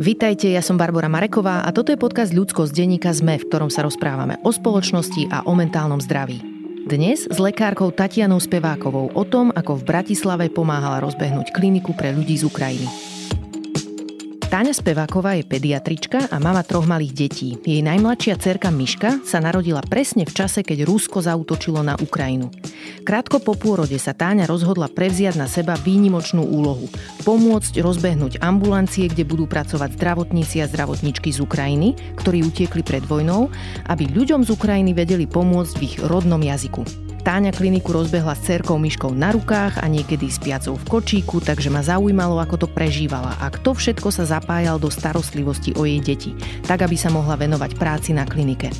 Vítajte, ja som Barbara Mareková a toto je podcast Ľudsko z denníka ZME, v ktorom sa rozprávame o spoločnosti a o mentálnom zdraví. Dnes s lekárkou Tatianou Spevákovou o tom, ako v Bratislave pomáhala rozbehnúť kliniku pre ľudí z Ukrajiny. Táňa Speváková je pediatrička a mama troch malých detí. Jej najmladšia cerka Miška sa narodila presne v čase, keď Rusko zautočilo na Ukrajinu. Krátko po pôrode sa Táňa rozhodla prevziať na seba výnimočnú úlohu. Pomôcť rozbehnúť ambulancie, kde budú pracovať zdravotníci a zdravotníčky z Ukrajiny, ktorí utiekli pred vojnou, aby ľuďom z Ukrajiny vedeli pomôcť v ich rodnom jazyku. Táňa kliniku rozbehla s cerkou myškou na rukách a niekedy s piacou v kočíku, takže ma zaujímalo, ako to prežívala a kto všetko sa zapájal do starostlivosti o jej deti, tak aby sa mohla venovať práci na klinike.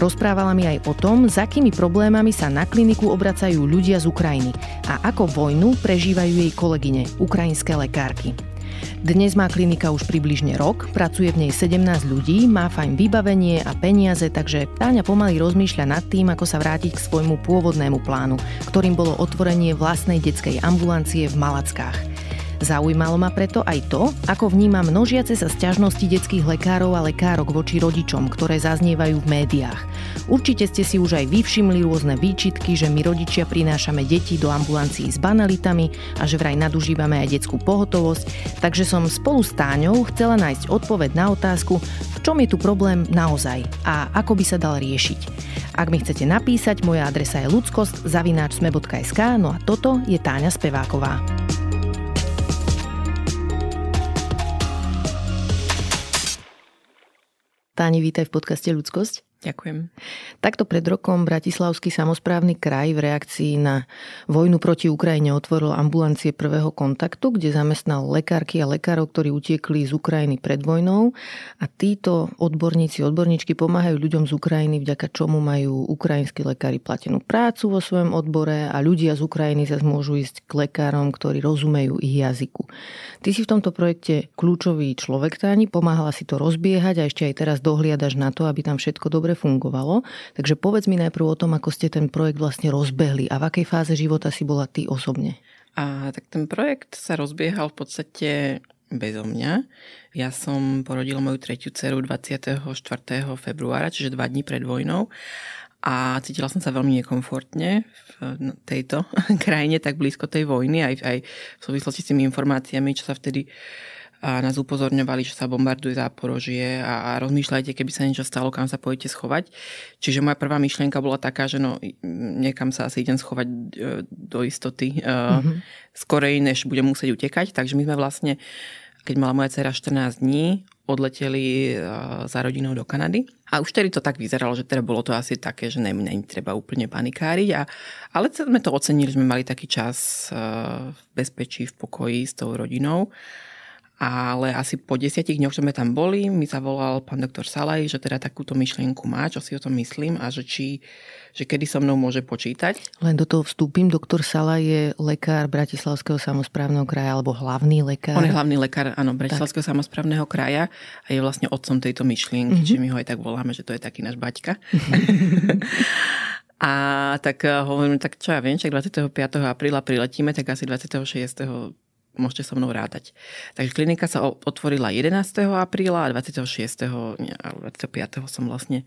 Rozprávala mi aj o tom, s akými problémami sa na kliniku obracajú ľudia z Ukrajiny a ako vojnu prežívajú jej kolegyne, ukrajinské lekárky. Dnes má klinika už približne rok, pracuje v nej 17 ľudí, má fajn vybavenie a peniaze, takže Táňa pomaly rozmýšľa nad tým, ako sa vrátiť k svojmu pôvodnému plánu, ktorým bolo otvorenie vlastnej detskej ambulancie v Malackách. Zaujímalo ma preto aj to, ako vníma množiace sa sťažnosti detských lekárov a lekárok voči rodičom, ktoré zaznievajú v médiách. Určite ste si už aj vy všimli rôzne výčitky, že my rodičia prinášame deti do ambulancií s banalitami a že vraj nadužívame aj detskú pohotovosť, takže som spolu s Táňou chcela nájsť odpoveď na otázku, v čom je tu problém naozaj a ako by sa dal riešiť. Ak mi chcete napísať, moja adresa je ludskost zavináčsme.sk, no a toto je Táňa Speváková. Táni, vítaj v podcaste Ľudskosť. Ďakujem. Takto pred rokom Bratislavský samozprávny kraj v reakcii na vojnu proti Ukrajine otvoril ambulancie prvého kontaktu, kde zamestnal lekárky a lekárov, ktorí utiekli z Ukrajiny pred vojnou. A títo odborníci, odborníčky pomáhajú ľuďom z Ukrajiny, vďaka čomu majú ukrajinskí lekári platenú prácu vo svojom odbore a ľudia z Ukrajiny sa môžu ísť k lekárom, ktorí rozumejú ich jazyku. Ty si v tomto projekte kľúčový človek, Táni, pomáhala si to rozbiehať a ešte aj teraz dohliadaš na to, aby tam všetko dobre fungovalo. Takže povedz mi najprv o tom, ako ste ten projekt vlastne rozbehli a v akej fáze života si bola ty osobne. A tak ten projekt sa rozbiehal v podstate bezo mňa. Ja som porodila moju tretiu dceru 24. februára, čiže dva dní pred vojnou a cítila som sa veľmi nekomfortne v tejto krajine, tak blízko tej vojny, aj, aj v súvislosti s tými informáciami, čo sa vtedy a nás upozorňovali, že sa bombarduje záporožie a, a rozmýšľajte, keby sa niečo stalo, kam sa pôjdete schovať. Čiže moja prvá myšlienka bola taká, že no, niekam sa asi idem schovať e, do istoty mm-hmm. skorej, než budem musieť utekať. Takže my sme vlastne, keď mala moja dcera 14 dní, odleteli e, za rodinou do Kanady. A už tedy to tak vyzeralo, že teda bolo to asi také, že nem, nem treba úplne panikáriť. A, ale sme to ocenili, že sme mali taký čas v bezpečí, v pokoji s tou rodinou ale asi po desiatich dňoch, čo sme tam boli, mi zavolal pán doktor Salaj, že teda takúto myšlienku má, čo si o tom myslím a že, či, že kedy so mnou môže počítať. Len do toho vstúpim, doktor Salaj je lekár Bratislavského samozprávneho kraja alebo hlavný lekár. On je hlavný lekár, áno, Bratislavského tak. samozprávneho kraja a je vlastne otcom tejto myšlienky, mm-hmm. čiže my ho aj tak voláme, že to je taký náš baťka. A tak eh, hovorím, tak čo ja viem, čak 25. apríla priletíme, tak asi 26 môžete so mnou rátať. Takže klinika sa otvorila 11. apríla a 26. a 25. som vlastne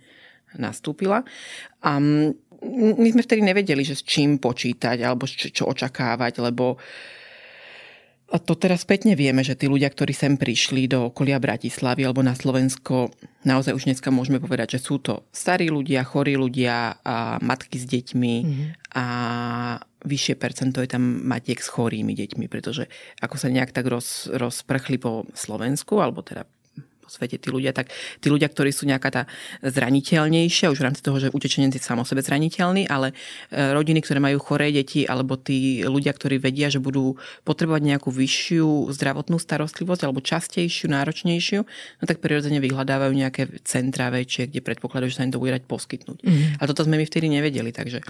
nastúpila. A my sme vtedy nevedeli, že s čím počítať alebo čo, čo očakávať, lebo a to teraz spätne vieme, že tí ľudia, ktorí sem prišli do okolia Bratislavy alebo na Slovensko, naozaj už dneska môžeme povedať, že sú to starí ľudia, chorí ľudia, a matky s deťmi mm-hmm. a vyššie percento je tam matiek s chorými deťmi, pretože ako sa nejak tak roz, rozprchli po Slovensku, alebo teda po svete tí ľudia, tak tí ľudia, ktorí sú nejaká tá zraniteľnejšia, už v rámci toho, že utečenec je sám o sebe zraniteľný, ale e, rodiny, ktoré majú choré deti, alebo tí ľudia, ktorí vedia, že budú potrebovať nejakú vyššiu zdravotnú starostlivosť, alebo častejšiu, náročnejšiu, no tak prirodzene vyhľadávajú nejaké centra väčšie, kde predpokladajú, že sa im to bude dať poskytnúť. Mm. A toto sme my vtedy nevedeli, takže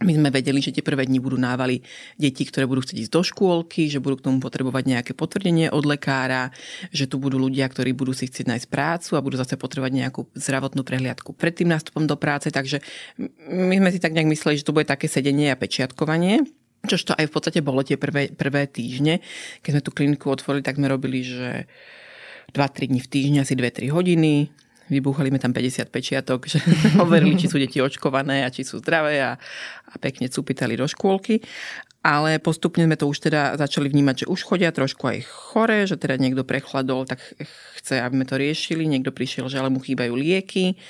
my sme vedeli, že tie prvé dni budú návaly detí, ktoré budú chcieť ísť do škôlky, že budú k tomu potrebovať nejaké potvrdenie od lekára, že tu budú ľudia, ktorí budú si chcieť nájsť prácu a budú zase potrebovať nejakú zdravotnú prehliadku pred tým nástupom do práce. Takže my sme si tak nejak mysleli, že to bude také sedenie a pečiatkovanie. Čož to aj v podstate bolo tie prvé, prvé týždne. Keď sme tú kliniku otvorili, tak sme robili, že 2-3 dní v týždni, asi 2-3 hodiny. Vybuchali sme tam 50 pečiatok, že overili, či sú deti očkované a či sú zdravé a, a pekne cupitali do škôlky ale postupne sme to už teda začali vnímať, že už chodia trošku aj chore, že teda niekto prechladol, tak chce, aby sme to riešili. Niekto prišiel, že ale mu chýbajú lieky.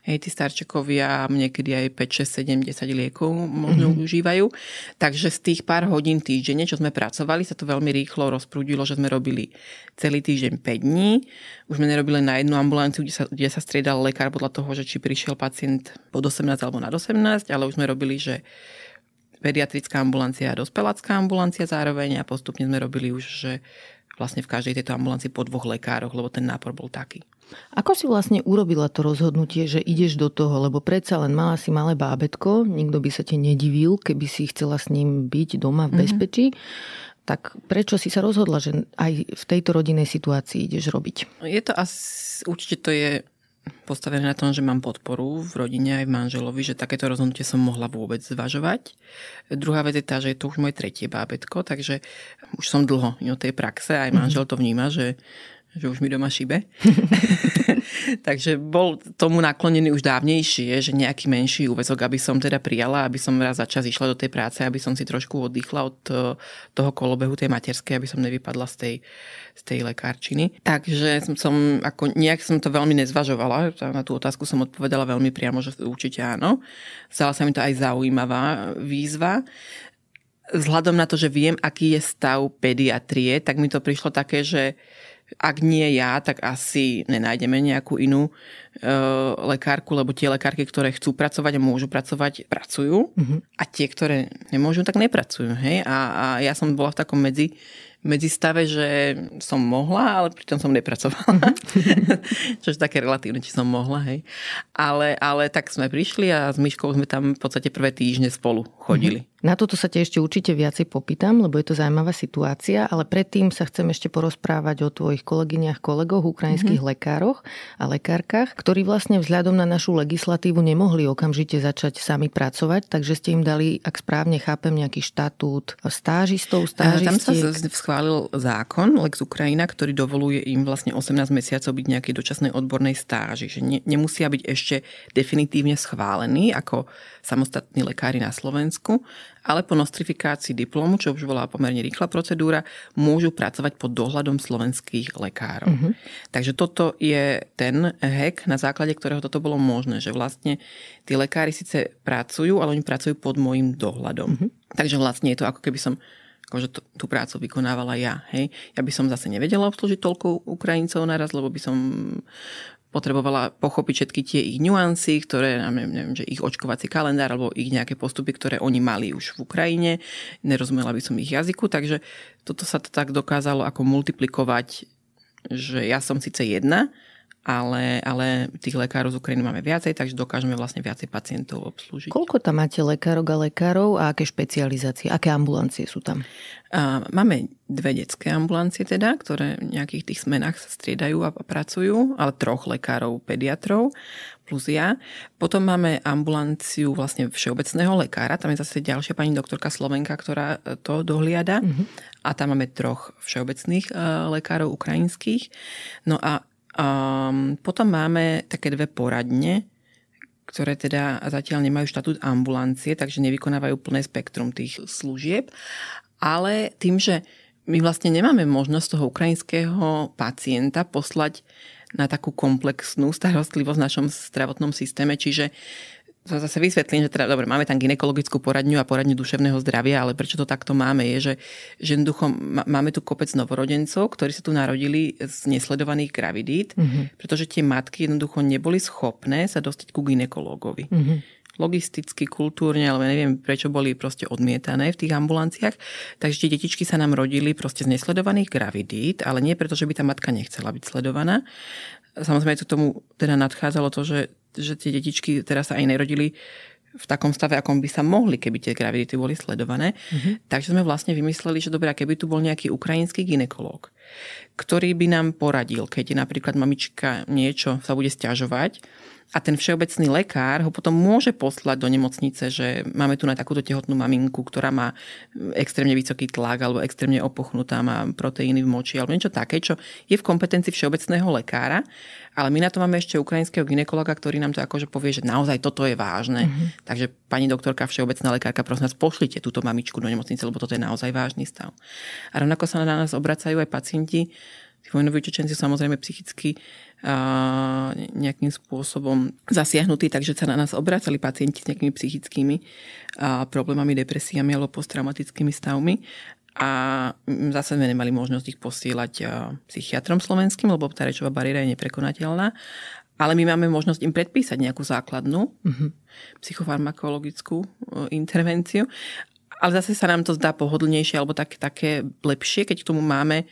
Hej, tí starčekovia niekedy aj 5, 6, 7, 10 liekov možno mm-hmm. užívajú. Takže z tých pár hodín týždenne, čo sme pracovali, sa to veľmi rýchlo rozprúdilo, že sme robili celý týždeň 5 dní. Už sme nerobili na jednu ambulanciu, kde sa, kde sa striedal lekár podľa toho, že či prišiel pacient pod 18 alebo nad 18, ale už sme robili, že pediatrická ambulancia a dospelácká ambulancia zároveň a postupne sme robili už, že vlastne v každej tejto ambulancii po dvoch lekároch, lebo ten nápor bol taký. Ako si vlastne urobila to rozhodnutie, že ideš do toho, lebo predsa len mala si malé bábetko, nikto by sa ti nedivil, keby si chcela s ním byť doma v mhm. bezpečí. Mm-hmm. Tak prečo si sa rozhodla, že aj v tejto rodinnej situácii ideš robiť? Je to asi, určite to je postavené na tom, že mám podporu v rodine aj v manželovi, že takéto rozhodnutie som mohla vôbec zvažovať. Druhá vec je tá, že je to už moje tretie bábetko, takže už som dlho o tej praxe, aj manžel to vníma, že že už mi doma šibe. Takže bol tomu naklonený už dávnejšie, že nejaký menší úvezok, aby som teda prijala, aby som raz za čas išla do tej práce, aby som si trošku oddychla od eh, toho kolobehu tej materskej, aby som nevypadla z tej, z tej lekárčiny. Takže som, som ako nejak som to veľmi nezvažovala. Na tú otázku som odpovedala veľmi priamo, že určite áno. Stala sa mi to aj zaujímavá výzva vzhľadom na to, že viem, aký je stav pediatrie, tak mi to prišlo také, že ak nie ja, tak asi nenájdeme nejakú inú e, lekárku, lebo tie lekárky, ktoré chcú pracovať a môžu pracovať, pracujú mm-hmm. a tie, ktoré nemôžu, tak nepracujú. Hej? A, a ja som bola v takom medzi medzistave, že som mohla, ale pritom som nepracovala. Čož také relatívne, či som mohla, hej. Ale, ale tak sme prišli a s Myškou sme tam v podstate prvé týždne spolu chodili. Mm-hmm. Na toto sa tie ešte určite viacej popýtam, lebo je to zaujímavá situácia, ale predtým sa chcem ešte porozprávať o tvojich kolegyniach, kolegoch, ukrajinských mm-hmm. lekároch a lekárkach, ktorí vlastne vzhľadom na našu legislatívu nemohli okamžite začať sami pracovať, takže ste im dali, ak správne chápem, nejaký štatút stážistov, stážistiek. Tam sa schválil zákon Lex Ukrajina, ktorý dovoluje im vlastne 18 mesiacov byť nejakej dočasnej odbornej stáži, že ne, nemusia byť ešte definitívne schválení ako samostatní lekári na Slovensku, ale po nostrifikácii diplomu, čo už bola pomerne rýchla procedúra, môžu pracovať pod dohľadom slovenských lekárov. Mm-hmm. Takže toto je ten hack, na základe ktorého toto bolo možné, že vlastne tí lekári síce pracujú, ale oni pracujú pod môjim dohľadom. Mm-hmm. Takže vlastne je to ako keby som akože t- tú prácu vykonávala ja. Hej. Ja by som zase nevedela obslužiť toľko Ukrajincov naraz, lebo by som potrebovala pochopiť všetky tie ich nuancy, ktoré, neviem, neviem, že ich očkovací kalendár alebo ich nejaké postupy, ktoré oni mali už v Ukrajine. Nerozumela by som ich jazyku, takže toto sa to tak dokázalo ako multiplikovať, že ja som síce jedna, ale, ale tých lekárov z Ukrajiny máme viacej, takže dokážeme vlastne viacej pacientov obslúžiť. Koľko tam máte lekárok a lekárov a aké špecializácie, aké ambulancie sú tam? A máme dve detské ambulancie teda, ktoré v nejakých tých smenách sa striedajú a pracujú, ale troch lekárov, pediatrov plus ja. Potom máme ambulanciu vlastne všeobecného lekára, tam je zase ďalšia pani doktorka Slovenka, ktorá to dohliada. Mm-hmm. A tam máme troch všeobecných e, lekárov ukrajinských. No a Um, potom máme také dve poradne, ktoré teda zatiaľ nemajú štatút ambulancie, takže nevykonávajú plné spektrum tých služieb. Ale tým, že my vlastne nemáme možnosť toho ukrajinského pacienta poslať na takú komplexnú starostlivosť v našom zdravotnom systéme, čiže to zase vysvetlím, že teda, dobre, máme tam ginekologickú poradňu a poradňu duševného zdravia, ale prečo to takto máme, je, že, že jednoducho máme tu kopec novorodencov, ktorí sa tu narodili z nesledovaných gravidít, mm-hmm. pretože tie matky jednoducho neboli schopné sa dostať ku ginekologovi. Mm-hmm logisticky, kultúrne, alebo neviem, prečo boli proste odmietané v tých ambulanciách. Takže tie detičky sa nám rodili proste z nesledovaných gravidít, ale nie preto, že by tá matka nechcela byť sledovaná. Samozrejme, to tomu teda nadchádzalo to, že že tie detičky teraz sa aj nerodili v takom stave, akom by sa mohli, keby tie gravidity boli sledované. Mm-hmm. Takže sme vlastne vymysleli, že dobré, keby tu bol nejaký ukrajinský ginekolog, ktorý by nám poradil, keď napríklad mamička niečo sa bude stiažovať, a ten všeobecný lekár ho potom môže poslať do nemocnice, že máme tu na takúto tehotnú maminku, ktorá má extrémne vysoký tlak alebo extrémne opochnutá, má proteíny v moči alebo niečo také, čo je v kompetencii všeobecného lekára. Ale my na to máme ešte ukrajinského ginekologa, ktorý nám to akože povie, že naozaj toto je vážne. Mm-hmm. Takže pani doktorka, všeobecná lekárka, prosím nás, pošlite túto mamičku do nemocnice, lebo toto je naozaj vážny stav. A rovnako sa na nás obracajú aj pacienti, tí vojnoví utečenci samozrejme psychicky nejakým spôsobom zasiahnutí, takže sa na nás obracali pacienti s nejakými psychickými problémami, depresiami alebo posttraumatickými stavmi. A zase sme nemali možnosť ich posielať psychiatrom slovenským, lebo tá rečová bariéra je neprekonateľná. Ale my máme možnosť im predpísať nejakú základnú mm-hmm. psychofarmakologickú intervenciu. Ale zase sa nám to zdá pohodlnejšie alebo tak, také lepšie, keď k tomu máme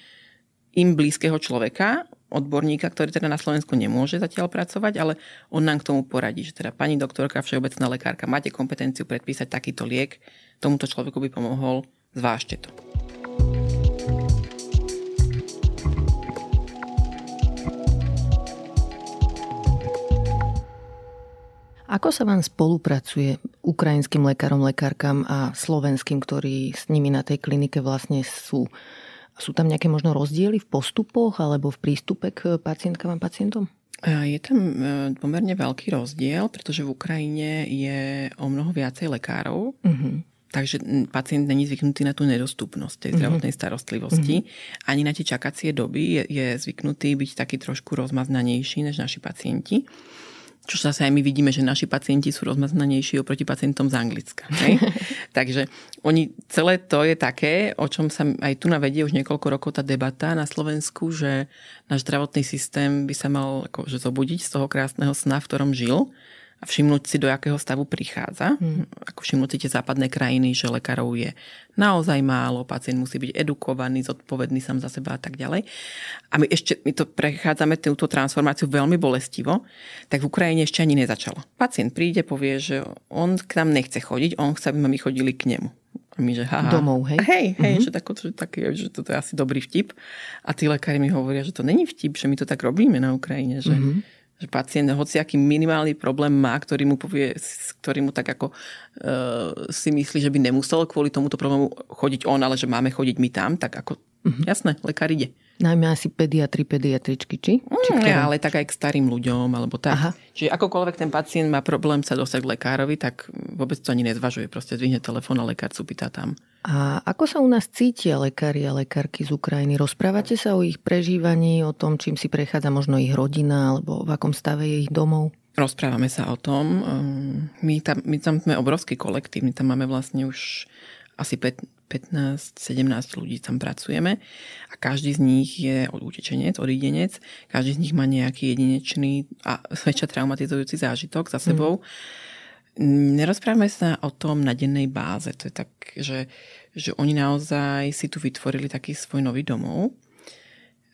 im blízkeho človeka, odborníka, ktorý teda na Slovensku nemôže zatiaľ pracovať, ale on nám k tomu poradí, že teda pani doktorka, všeobecná lekárka, máte kompetenciu predpísať takýto liek, tomuto človeku by pomohol, zvážte to. Ako sa vám spolupracuje ukrajinským lekárom, lekárkam a slovenským, ktorí s nimi na tej klinike vlastne sú? Sú tam nejaké možno rozdiely v postupoch alebo v prístupe k pacientkám a pacientom? Je tam e, pomerne veľký rozdiel, pretože v Ukrajine je o mnoho viacej lekárov. Uh-huh. Takže pacient není zvyknutý na tú nedostupnosť tej mhm. zdravotnej starostlivosti. Uh-huh. Ani na tie čakacie doby je, je zvyknutý byť taký trošku rozmaznanejší než naši pacienti. Čo zase aj my vidíme, že naši pacienti sú rozmaznanejší oproti pacientom z Anglicka. Hej? Takže oni, celé to je také, o čom sa aj tu navedie už niekoľko rokov tá debata na Slovensku, že náš zdravotný systém by sa mal akože zobudiť z toho krásneho sna, v ktorom žil a všimnúť si, do akého stavu prichádza. Hmm. Ako všimnúť si tie západné krajiny, že lekárov je naozaj málo, pacient musí byť edukovaný, zodpovedný sám za seba a tak ďalej. A my ešte my to prechádzame túto transformáciu veľmi bolestivo, tak v Ukrajine ešte ani nezačalo. Pacient príde, povie, že on k nám nechce chodiť, on chce, aby my chodili k nemu. A my, že haha. Domov, hej? Hej, hej, uh-huh. že, tako, že, tak, že toto je asi dobrý vtip. A tí lekári mi hovoria, že to není vtip, že my to tak robíme na Ukrajine, že uh-huh že pacient hociaký minimálny problém má, ktorý mu povie, ktorý mu tak ako uh, si myslí, že by nemusel kvôli tomuto problému chodiť on, ale že máme chodiť my tam, tak ako uh-huh. jasné, lekár ide. Najmä asi pediatri, pediatričky, či? či mm, ale tak aj k starým ľuďom, alebo tak. Aha. Čiže akokoľvek ten pacient má problém sa dostať k lekárovi, tak vôbec to ani nezvažuje. Proste zvihne telefón a lekár pýta tam. A ako sa u nás cítia lekári a lekárky z Ukrajiny? Rozprávate sa o ich prežívaní, o tom, čím si prechádza možno ich rodina, alebo v akom stave je ich domov? Rozprávame sa o tom. Ehm, my tam, my tam sme obrovský kolektív, my tam máme vlastne už asi 15-17 ľudí tam pracujeme a každý z nich je utečenec, odídenec, každý z nich má nejaký jedinečný a väčšia traumatizujúci zážitok za sebou. Mm. Nerozprávame sa o tom na dennej báze. To je tak, že, že oni naozaj si tu vytvorili taký svoj nový domov.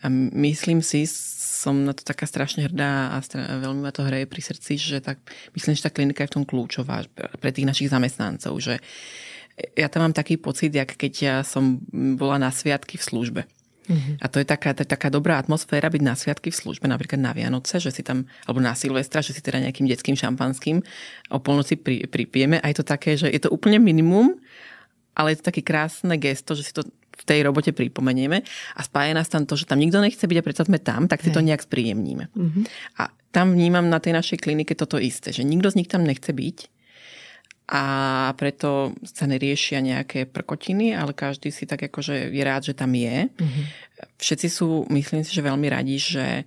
A myslím si, som na to taká strašne hrdá a stra- veľmi ma to hreje pri srdci, že tak, myslím, že tá klinika je v tom kľúčová pre tých našich zamestnancov, že ja tam mám taký pocit, jak keď ja som bola na sviatky v službe. Mm-hmm. A to je taká, taká dobrá atmosféra byť na sviatky v službe, napríklad na Vianoce, že si tam, alebo na Silvestra, že si teda nejakým detským šampanským o polnoci pri, pripijeme. A je to také, že je to úplne minimum, ale je to také krásne gesto, že si to v tej robote pripomenieme a spája nás tam to, že tam nikto nechce byť a predsa sme tam, tak si Hej. to nejak spríjemníme. Mm-hmm. A tam vnímam na tej našej klinike toto isté, že nikto z nich tam nechce byť, a preto sa neriešia nejaké prkotiny, ale každý si tak akože je rád, že tam je. Mm-hmm. Všetci sú, myslím si, že veľmi radi, že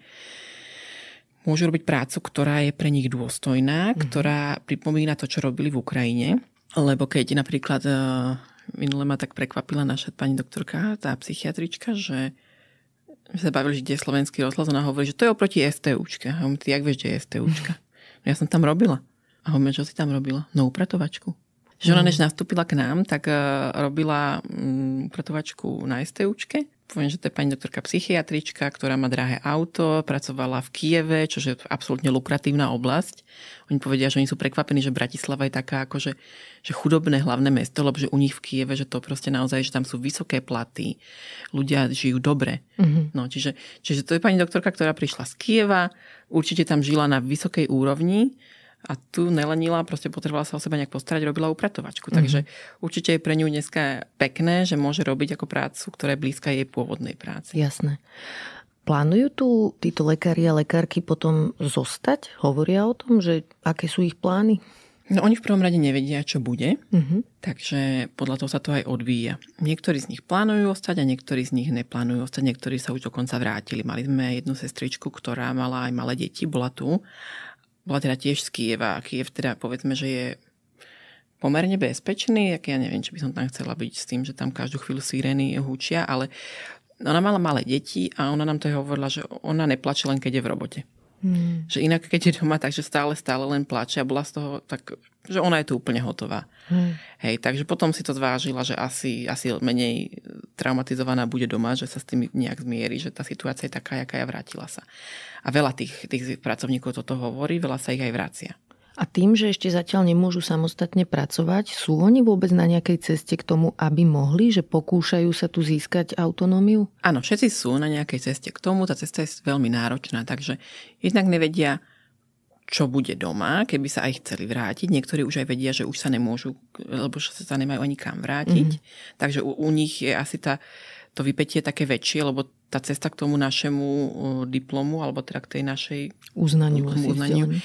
môžu robiť prácu, ktorá je pre nich dôstojná, mm-hmm. ktorá pripomína to, čo robili v Ukrajine. Lebo keď napríklad e, minule ma tak prekvapila naša pani doktorka, tá psychiatrička, že sa bavili, že kde je slovenský rozhlas, ona hovorí, že to je oproti STUčke. A on, ty jak vieš, kde je STUčka? Ja som tam robila. A hovorím, čo si tam robila? No upratovačku. Že ona, mm. než nastúpila k nám, tak uh, robila um, upratovačku na STUčke. poviem, že to je pani doktorka psychiatrička, ktorá má drahé auto, pracovala v Kieve, čo je absolútne lukratívna oblasť. Oni povedia, že oni sú prekvapení, že Bratislava je taká akože že chudobné hlavné mesto, lebo že u nich v Kieve, že to proste naozaj, že tam sú vysoké platy, ľudia žijú dobre. Mm-hmm. No, čiže, čiže to je pani doktorka, ktorá prišla z Kieva, určite tam žila na vysokej úrovni, a tu nelenila, proste potrebovala sa o seba nejak postarať, robila upratovačku. Mm-hmm. Takže určite je pre ňu dneska pekné, že môže robiť ako prácu, ktorá je blízka jej pôvodnej práci. Jasné. Plánujú tu títo lekári a lekárky potom zostať? Hovoria o tom, že aké sú ich plány? No oni v prvom rade nevedia, čo bude, mm-hmm. takže podľa toho sa to aj odvíja. Niektorí z nich plánujú ostať a niektorí z nich neplánujú ostať, niektorí sa už dokonca vrátili. Mali sme jednu sestričku, ktorá mala aj malé deti, bola tu bola teda tiež z Kieva a Kiev teda povedzme, že je pomerne bezpečný, tak ja neviem, či by som tam chcela byť s tým, že tam každú chvíľu sirény húčia, ale ona mala malé deti a ona nám to hovorila, že ona neplače len keď je v robote. Hmm. Že inak keď je doma, takže stále, stále len plače a bola z toho tak, že ona je tu úplne hotová. Hmm. Hej, takže potom si to zvážila, že asi, asi menej traumatizovaná bude doma, že sa s tým nejak zmierí, že tá situácia je taká, jaká je, vrátila sa. A veľa tých, tých pracovníkov toto hovorí, veľa sa ich aj vracia. A tým, že ešte zatiaľ nemôžu samostatne pracovať, sú oni vôbec na nejakej ceste k tomu, aby mohli, že pokúšajú sa tu získať autonómiu? Áno, všetci sú na nejakej ceste k tomu, tá cesta je veľmi náročná, takže jednak nevedia, čo bude doma, keby sa aj chceli vrátiť. Niektorí už aj vedia, že už sa nemôžu, lebo sa nemajú ani kam vrátiť. Mm-hmm. Takže u, u nich je asi tá, to vypetie také väčšie, lebo tá cesta k tomu našemu diplomu, alebo teda k tej našej uznaniu, uznaniu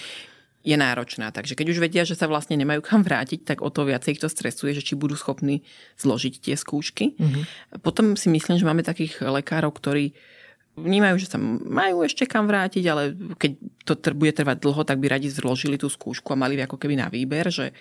je náročná. Takže keď už vedia, že sa vlastne nemajú kam vrátiť, tak o to viacej ich to stresuje, že či budú schopní zložiť tie skúšky. Mm-hmm. Potom si myslím, že máme takých lekárov, ktorí vnímajú, že sa majú ešte kam vrátiť, ale keď to bude trvať dlho, tak by radi zložili tú skúšku a mali ako keby na výber, že,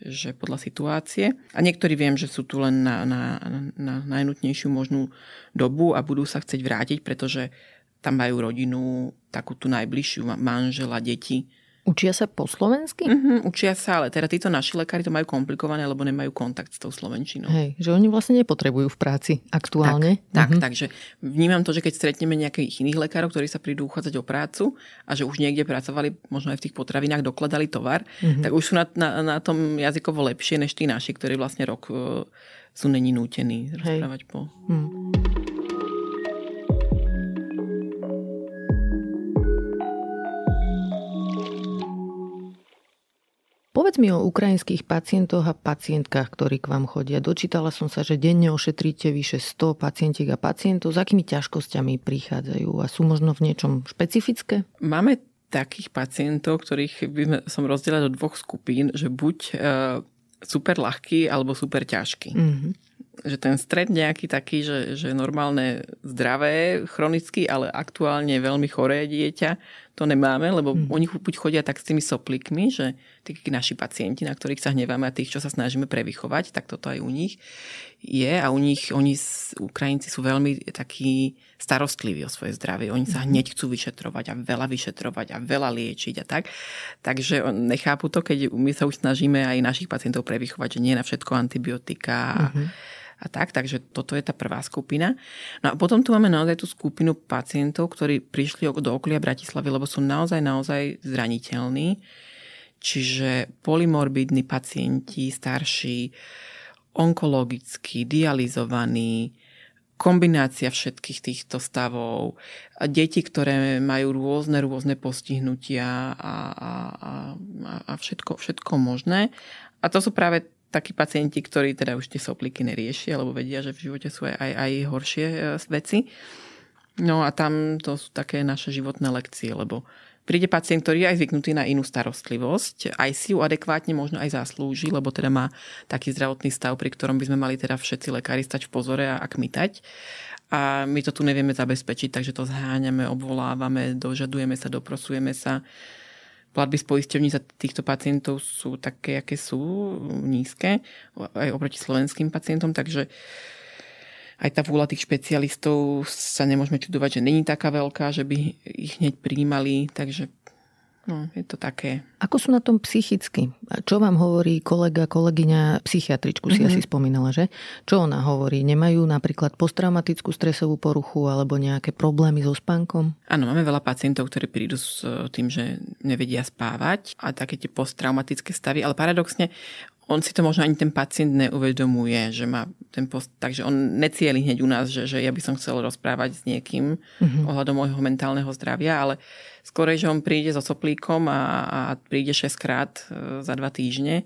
že podľa situácie. A niektorí viem, že sú tu len na, na, na najnutnejšiu možnú dobu a budú sa chcieť vrátiť, pretože tam majú rodinu, takú tú najbližšiu, manžela, deti Učia sa po slovensky? Mm-hmm, učia sa, ale teda títo naši lekári to majú komplikované, lebo nemajú kontakt s tou slovenčinou. Hej, že oni vlastne nepotrebujú v práci aktuálne. Tak, tak mm-hmm. takže vnímam to, že keď stretneme nejakých iných lekárov, ktorí sa prídu uchádzať o prácu a že už niekde pracovali, možno aj v tých potravinách dokladali tovar, mm-hmm. tak už sú na, na, na tom jazykovo lepšie než tí naši, ktorí vlastne rok uh, sú není nútení rozprávať Hej. po... Mm. Povedz mi o ukrajinských pacientoch a pacientkách, ktorí k vám chodia. Dočítala som sa, že denne ošetríte vyše 100 pacientiek a pacientov. S akými ťažkosťami prichádzajú a sú možno v niečom špecifické? Máme takých pacientov, ktorých by som rozdelila do dvoch skupín, že buď e, super ľahký alebo super ťažký. Mm-hmm že ten stred nejaký taký, že, že normálne zdravé, chronicky, ale aktuálne veľmi choré dieťa, to nemáme, lebo hmm. oni buď chodia tak s tými soplikmi, že tí naši pacienti, na ktorých sa hneváme a tých, čo sa snažíme prevychovať, tak toto aj u nich je a u nich, oni, Ukrajinci sú veľmi takí starostliví o svoje zdravie. Oni sa mhm. hneď chcú vyšetrovať a veľa vyšetrovať a veľa liečiť a tak. Takže nechápu to, keď my sa už snažíme aj našich pacientov prevychovať, že nie na všetko antibiotika mm-hmm a tak. Takže toto je tá prvá skupina. No a potom tu máme naozaj tú skupinu pacientov, ktorí prišli do okolia Bratislavy, lebo sú naozaj, naozaj zraniteľní. Čiže polymorbidní pacienti, starší, onkologickí, dializovaní, kombinácia všetkých týchto stavov, deti, ktoré majú rôzne, rôzne postihnutia a, a, a, a všetko, všetko možné. A to sú práve takí pacienti, ktorí teda už tie sopliky neriešia, lebo vedia, že v živote sú aj, aj, aj horšie e, veci. No a tam to sú také naše životné lekcie, lebo príde pacient, ktorý je aj zvyknutý na inú starostlivosť, aj si ju adekvátne možno aj zaslúži, lebo teda má taký zdravotný stav, pri ktorom by sme mali teda všetci lekári stať v pozore a kmitať. A my to tu nevieme zabezpečiť, takže to zháňame, obvolávame, dožadujeme sa, doprosujeme sa platby z poisťovní za týchto pacientov sú také, aké sú, nízke, aj oproti slovenským pacientom, takže aj tá vôľa tých špecialistov sa nemôžeme čudovať, že není taká veľká, že by ich hneď prijímali, takže No, je to také. Ako sú na tom psychicky? Čo vám hovorí kolega, kolegyňa, psychiatričku si mm-hmm. asi spomínala, že? Čo ona hovorí? Nemajú napríklad posttraumatickú stresovú poruchu alebo nejaké problémy so spánkom? Áno, máme veľa pacientov, ktorí prídu s e, tým, že nevedia spávať a také tie posttraumatické stavy, ale paradoxne on si to možno ani ten pacient neuvedomuje, že má ten post, takže on necieli hneď u nás, že, že ja by som chcel rozprávať s niekým mm-hmm. ohľadom môjho mentálneho zdravia, ale skôr, že on príde so soplíkom a, a príde 6 krát e, za dva týždne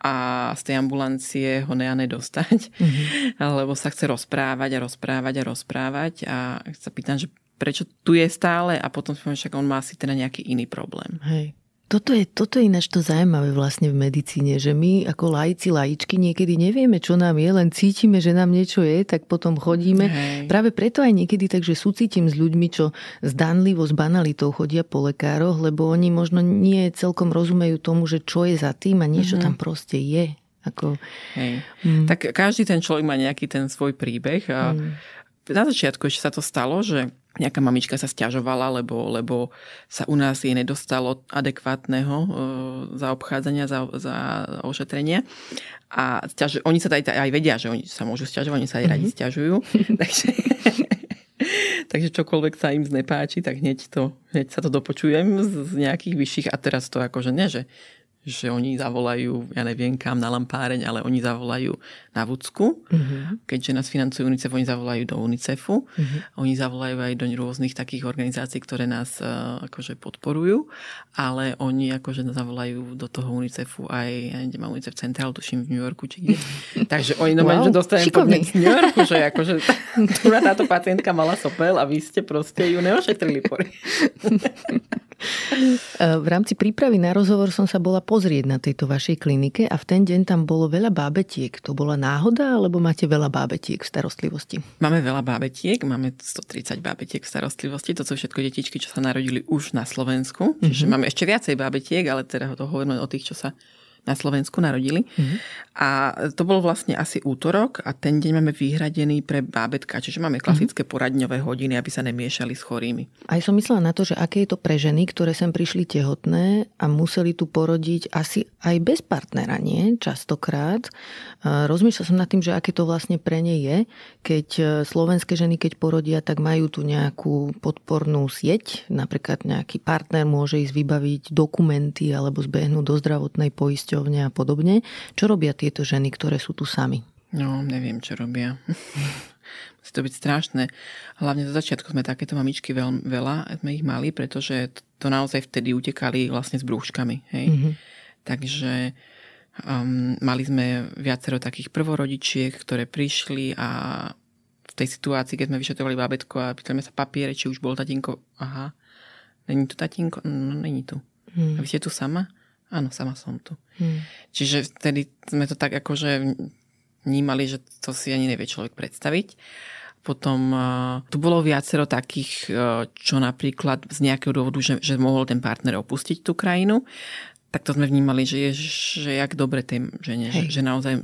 a z tej ambulancie ho nejane dostať, mm-hmm. lebo sa chce rozprávať a rozprávať a rozprávať a sa pýtam, že prečo tu je stále a potom si že on má asi teda nejaký iný problém. Hej. Toto je, toto je ináč to zaujímavé vlastne v medicíne, že my ako laici, laičky niekedy nevieme, čo nám je, len cítime, že nám niečo je, tak potom chodíme. Hej. Práve preto aj niekedy tak, že súcitím s ľuďmi, čo zdanlivo s banalitou chodia po lekároch, lebo oni možno nie celkom rozumejú tomu, že čo je za tým a niečo mm-hmm. tam proste je. Ako... Hej. Mm. Tak každý ten človek má nejaký ten svoj príbeh a mm. na začiatku ešte sa to stalo, že nejaká mamička sa stiažovala, lebo, lebo sa u nás jej nedostalo adekvátneho e, zaobchádzania, za, za ošetrenie. A stiaž, oni sa aj, aj vedia, že oni sa môžu stiažovať, oni sa aj radi mm-hmm. stiažujú. takže, takže čokoľvek sa im znepáči, tak hneď, to, hneď sa to dopočujem z, z nejakých vyšších. A teraz to akože ne, že že oni zavolajú, ja neviem kam, na lampáreň, ale oni zavolajú na Vúcku. Uh-huh. Keďže nás financujú UNICEF, oni zavolajú do UNICEFu. Uh-huh. Oni zavolajú aj do rôznych takých organizácií, ktoré nás uh, akože podporujú, ale oni akože zavolajú do toho UNICEFu aj, ja neviem, má UNICEF Central, tuším v New Yorku, či kde. Takže oni no wow, že dostanem podnet z New Yorku, že akože táto pacientka mala sopel a vy ste proste ju neošetrili v rámci prípravy na rozhovor som sa bola pozrieť na tejto vašej klinike a v ten deň tam bolo veľa bábetiek. To bola náhoda, alebo máte veľa bábetiek v starostlivosti? Máme veľa bábetiek, máme 130 bábetiek v starostlivosti. To sú všetko detičky, čo sa narodili už na Slovensku. Čiže mm-hmm. máme ešte viacej bábetiek, ale teda to hovoríme o tých, čo sa na Slovensku narodili. Mm-hmm. A to bol vlastne asi útorok a ten deň máme vyhradený pre bábetka, čiže máme klasické mm-hmm. poradňové hodiny, aby sa nemiešali s chorými. Aj som myslela na to, že aké je to pre ženy, ktoré sem prišli tehotné a museli tu porodiť asi aj bez partnera, nie? Častokrát. Rozmýšľala som nad tým, že aké to vlastne pre ne je, keď e, slovenské ženy, keď porodia, tak majú tu nejakú podpornú sieť, napríklad nejaký partner môže ísť vybaviť dokumenty alebo zbehnúť do zdravotnej poisťovne poisťovne a podobne. Čo robia tieto ženy, ktoré sú tu sami? No, neviem, čo robia. Musí to byť strašné. Hlavne do začiatku sme takéto mamičky veľ, veľa, sme ich mali, pretože to naozaj vtedy utekali vlastne s brúškami. Hej? Mm-hmm. Takže um, mali sme viacero takých prvorodičiek, ktoré prišli a v tej situácii, keď sme vyšetrovali bábetko a pýtali sa papiere, či už bol tatínko. Aha, není tu tatínko? No, není tu. Hmm. A vy ste tu sama? Áno, sama som tu. Hmm. Čiže vtedy sme to tak akože vnímali, že to si ani nevie človek predstaviť. Potom uh, tu bolo viacero takých, uh, čo napríklad z nejakého dôvodu, že, že mohol ten partner opustiť tú krajinu, tak to sme vnímali, že je, že jak dobre tej žene, že, že naozaj,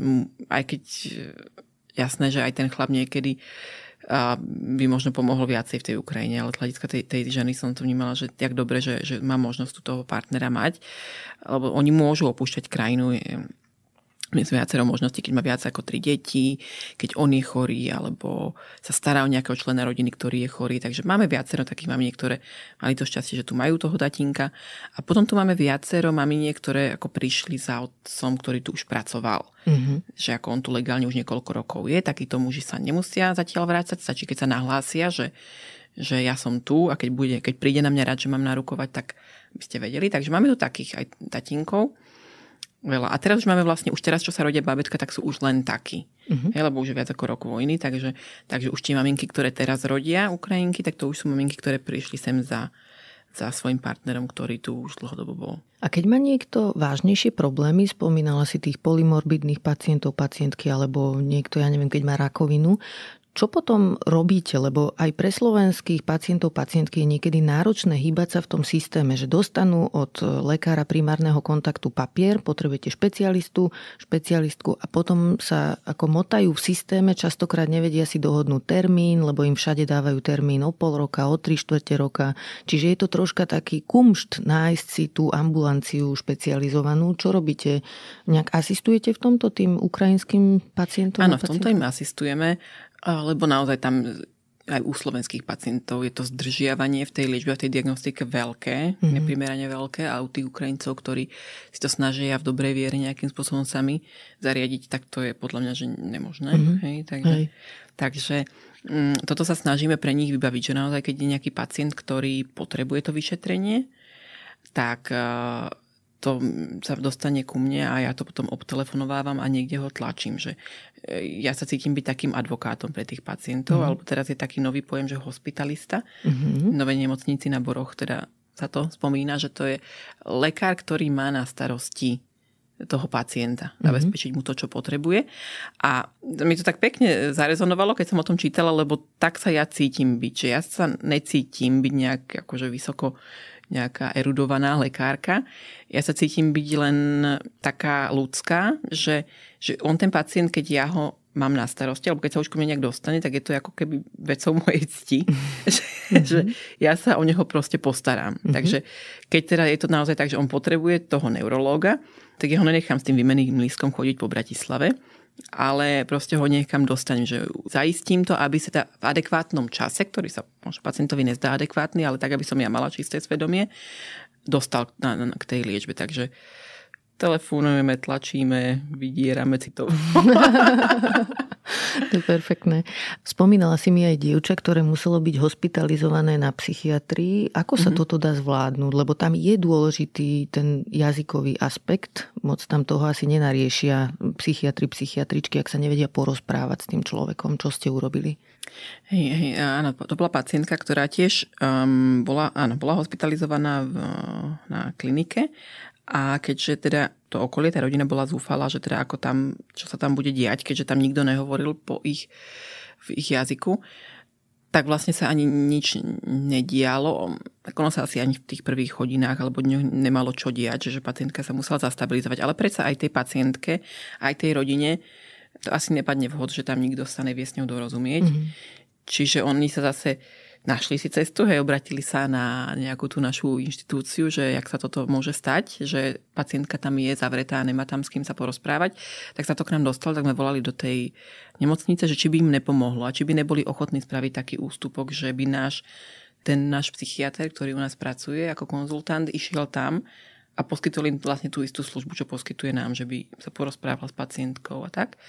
aj keď jasné, že aj ten chlap niekedy uh, by možno pomohlo viacej v tej Ukrajine, ale z hľadiska tej, tej ženy som to vnímala, že tak dobre, že, že má možnosť tu toho partnera mať, lebo oni môžu opúšťať krajinu, my sme viacero možností, keď má viac ako tri deti, keď on je chorý, alebo sa stará o nejakého člena rodiny, ktorý je chorý. Takže máme viacero takých maminiek, ktoré mali to šťastie, že tu majú toho tatinka. A potom tu máme viacero maminiek, ktoré ako prišli za otcom, ktorý tu už pracoval. Mm-hmm. Že ako on tu legálne už niekoľko rokov je, takíto muži sa nemusia zatiaľ vrácať, stačí keď sa nahlásia, že, že ja som tu a keď, bude, keď príde na mňa rád, že mám narukovať, tak by ste vedeli. Takže máme tu takých aj tatinkov veľa. A teraz už máme vlastne, už teraz, čo sa rodia babetka, tak sú už len takí. Uh-huh. Hej, lebo už je viac ako rok vojny, takže, takže už tie maminky, ktoré teraz rodia Ukrajinky, tak to už sú maminky, ktoré prišli sem za, za svojim partnerom, ktorý tu už dlhodobo bol. A keď má niekto vážnejšie problémy, spomínala si tých polymorbidných pacientov, pacientky, alebo niekto, ja neviem, keď má rakovinu, Čo potom robíte? Lebo aj pre slovenských pacientov, pacientky je niekedy náročné hýbať sa v tom systéme, že dostanú od lekára primárneho kontaktu papier, potrebujete špecialistu, špecialistku a potom sa ako motajú v systéme, častokrát nevedia si dohodnúť termín, lebo im všade dávajú termín o pol roka, o tri štvrte roka. Čiže je to troška taký kumšt nájsť si tú ambulanciu špecializovanú. Čo robíte? Nejak asistujete v tomto tým ukrajinským pacientom? Áno, v tomto im asistujeme lebo naozaj tam aj u slovenských pacientov je to zdržiavanie v tej liečbe, v tej diagnostike veľké, mm-hmm. neprimerane veľké a u tých Ukrajincov, ktorí si to snažia v dobrej viere nejakým spôsobom sami zariadiť, tak to je podľa mňa že nemožné. Mm-hmm. Hej, takže Hej. takže mm, toto sa snažíme pre nich vybaviť, že naozaj keď je nejaký pacient, ktorý potrebuje to vyšetrenie, tak to sa dostane ku mne a ja to potom obtelefonovávam a niekde ho tlačím, že e, ja sa cítim byť takým advokátom pre tých pacientov, mm. alebo teraz je taký nový pojem, že hospitalista. Mm-hmm. Nové nemocnici na Boroch teda sa to spomína, že to je lekár, ktorý má na starosti toho pacienta, mhm. zabezpečiť mu to, čo potrebuje. A mi to tak pekne zarezonovalo, keď som o tom čítala, lebo tak sa ja cítim byť, že ja sa necítim byť nejak akože vysoko nejaká erudovaná lekárka. Ja sa cítim byť len taká ľudská, že, že on ten pacient, keď ja ho mám na starosti, alebo keď sa už ku mne nejak dostane, tak je to ako keby vecou mojej cti, že, mm-hmm. že ja sa o neho proste postaram. Mm-hmm. Takže keď teda je to naozaj tak, že on potrebuje toho neurológa, tak ja ho nenechám s tým výmeným lístkom chodiť po Bratislave, ale proste ho niekam dostanem, že zaistím to, aby sa v adekvátnom čase, ktorý sa možno pacientovi nezdá adekvátny, ale tak, aby som ja mala čisté svedomie, dostal na, na, k tej liečbe. Takže telefonujeme, tlačíme, vydierame si to. to je perfektné. Spomínala si mi aj dievča, ktoré muselo byť hospitalizované na psychiatrii. Ako sa mm-hmm. toto dá zvládnuť? Lebo tam je dôležitý ten jazykový aspekt. Moc tam toho asi nenariešia psychiatri, psychiatričky, ak sa nevedia porozprávať s tým človekom. Čo ste urobili? Hej, hej, áno, to bola pacientka, ktorá tiež um, bola, áno, bola hospitalizovaná v, na klinike a keďže teda to okolie, tá rodina bola zúfala, že teda ako tam, čo sa tam bude diať, keďže tam nikto nehovoril po ich, v ich jazyku, tak vlastne sa ani nič nedialo. Tak ono sa asi ani v tých prvých hodinách alebo dňoch nemalo čo diať, že pacientka sa musela zastabilizovať. Ale predsa aj tej pacientke, aj tej rodine to asi nepadne vhod, že tam nikto sa nevie s ňou dorozumieť. Mm-hmm. Čiže oni sa zase našli si cestu, hej, obratili sa na nejakú tú našu inštitúciu, že jak sa toto môže stať, že pacientka tam je zavretá a nemá tam s kým sa porozprávať, tak sa to k nám dostalo, tak sme volali do tej nemocnice, že či by im nepomohlo a či by neboli ochotní spraviť taký ústupok, že by náš ten náš psychiatr, ktorý u nás pracuje ako konzultant, išiel tam a poskytol im vlastne tú istú službu, čo poskytuje nám, že by sa porozprával s pacientkou a tak.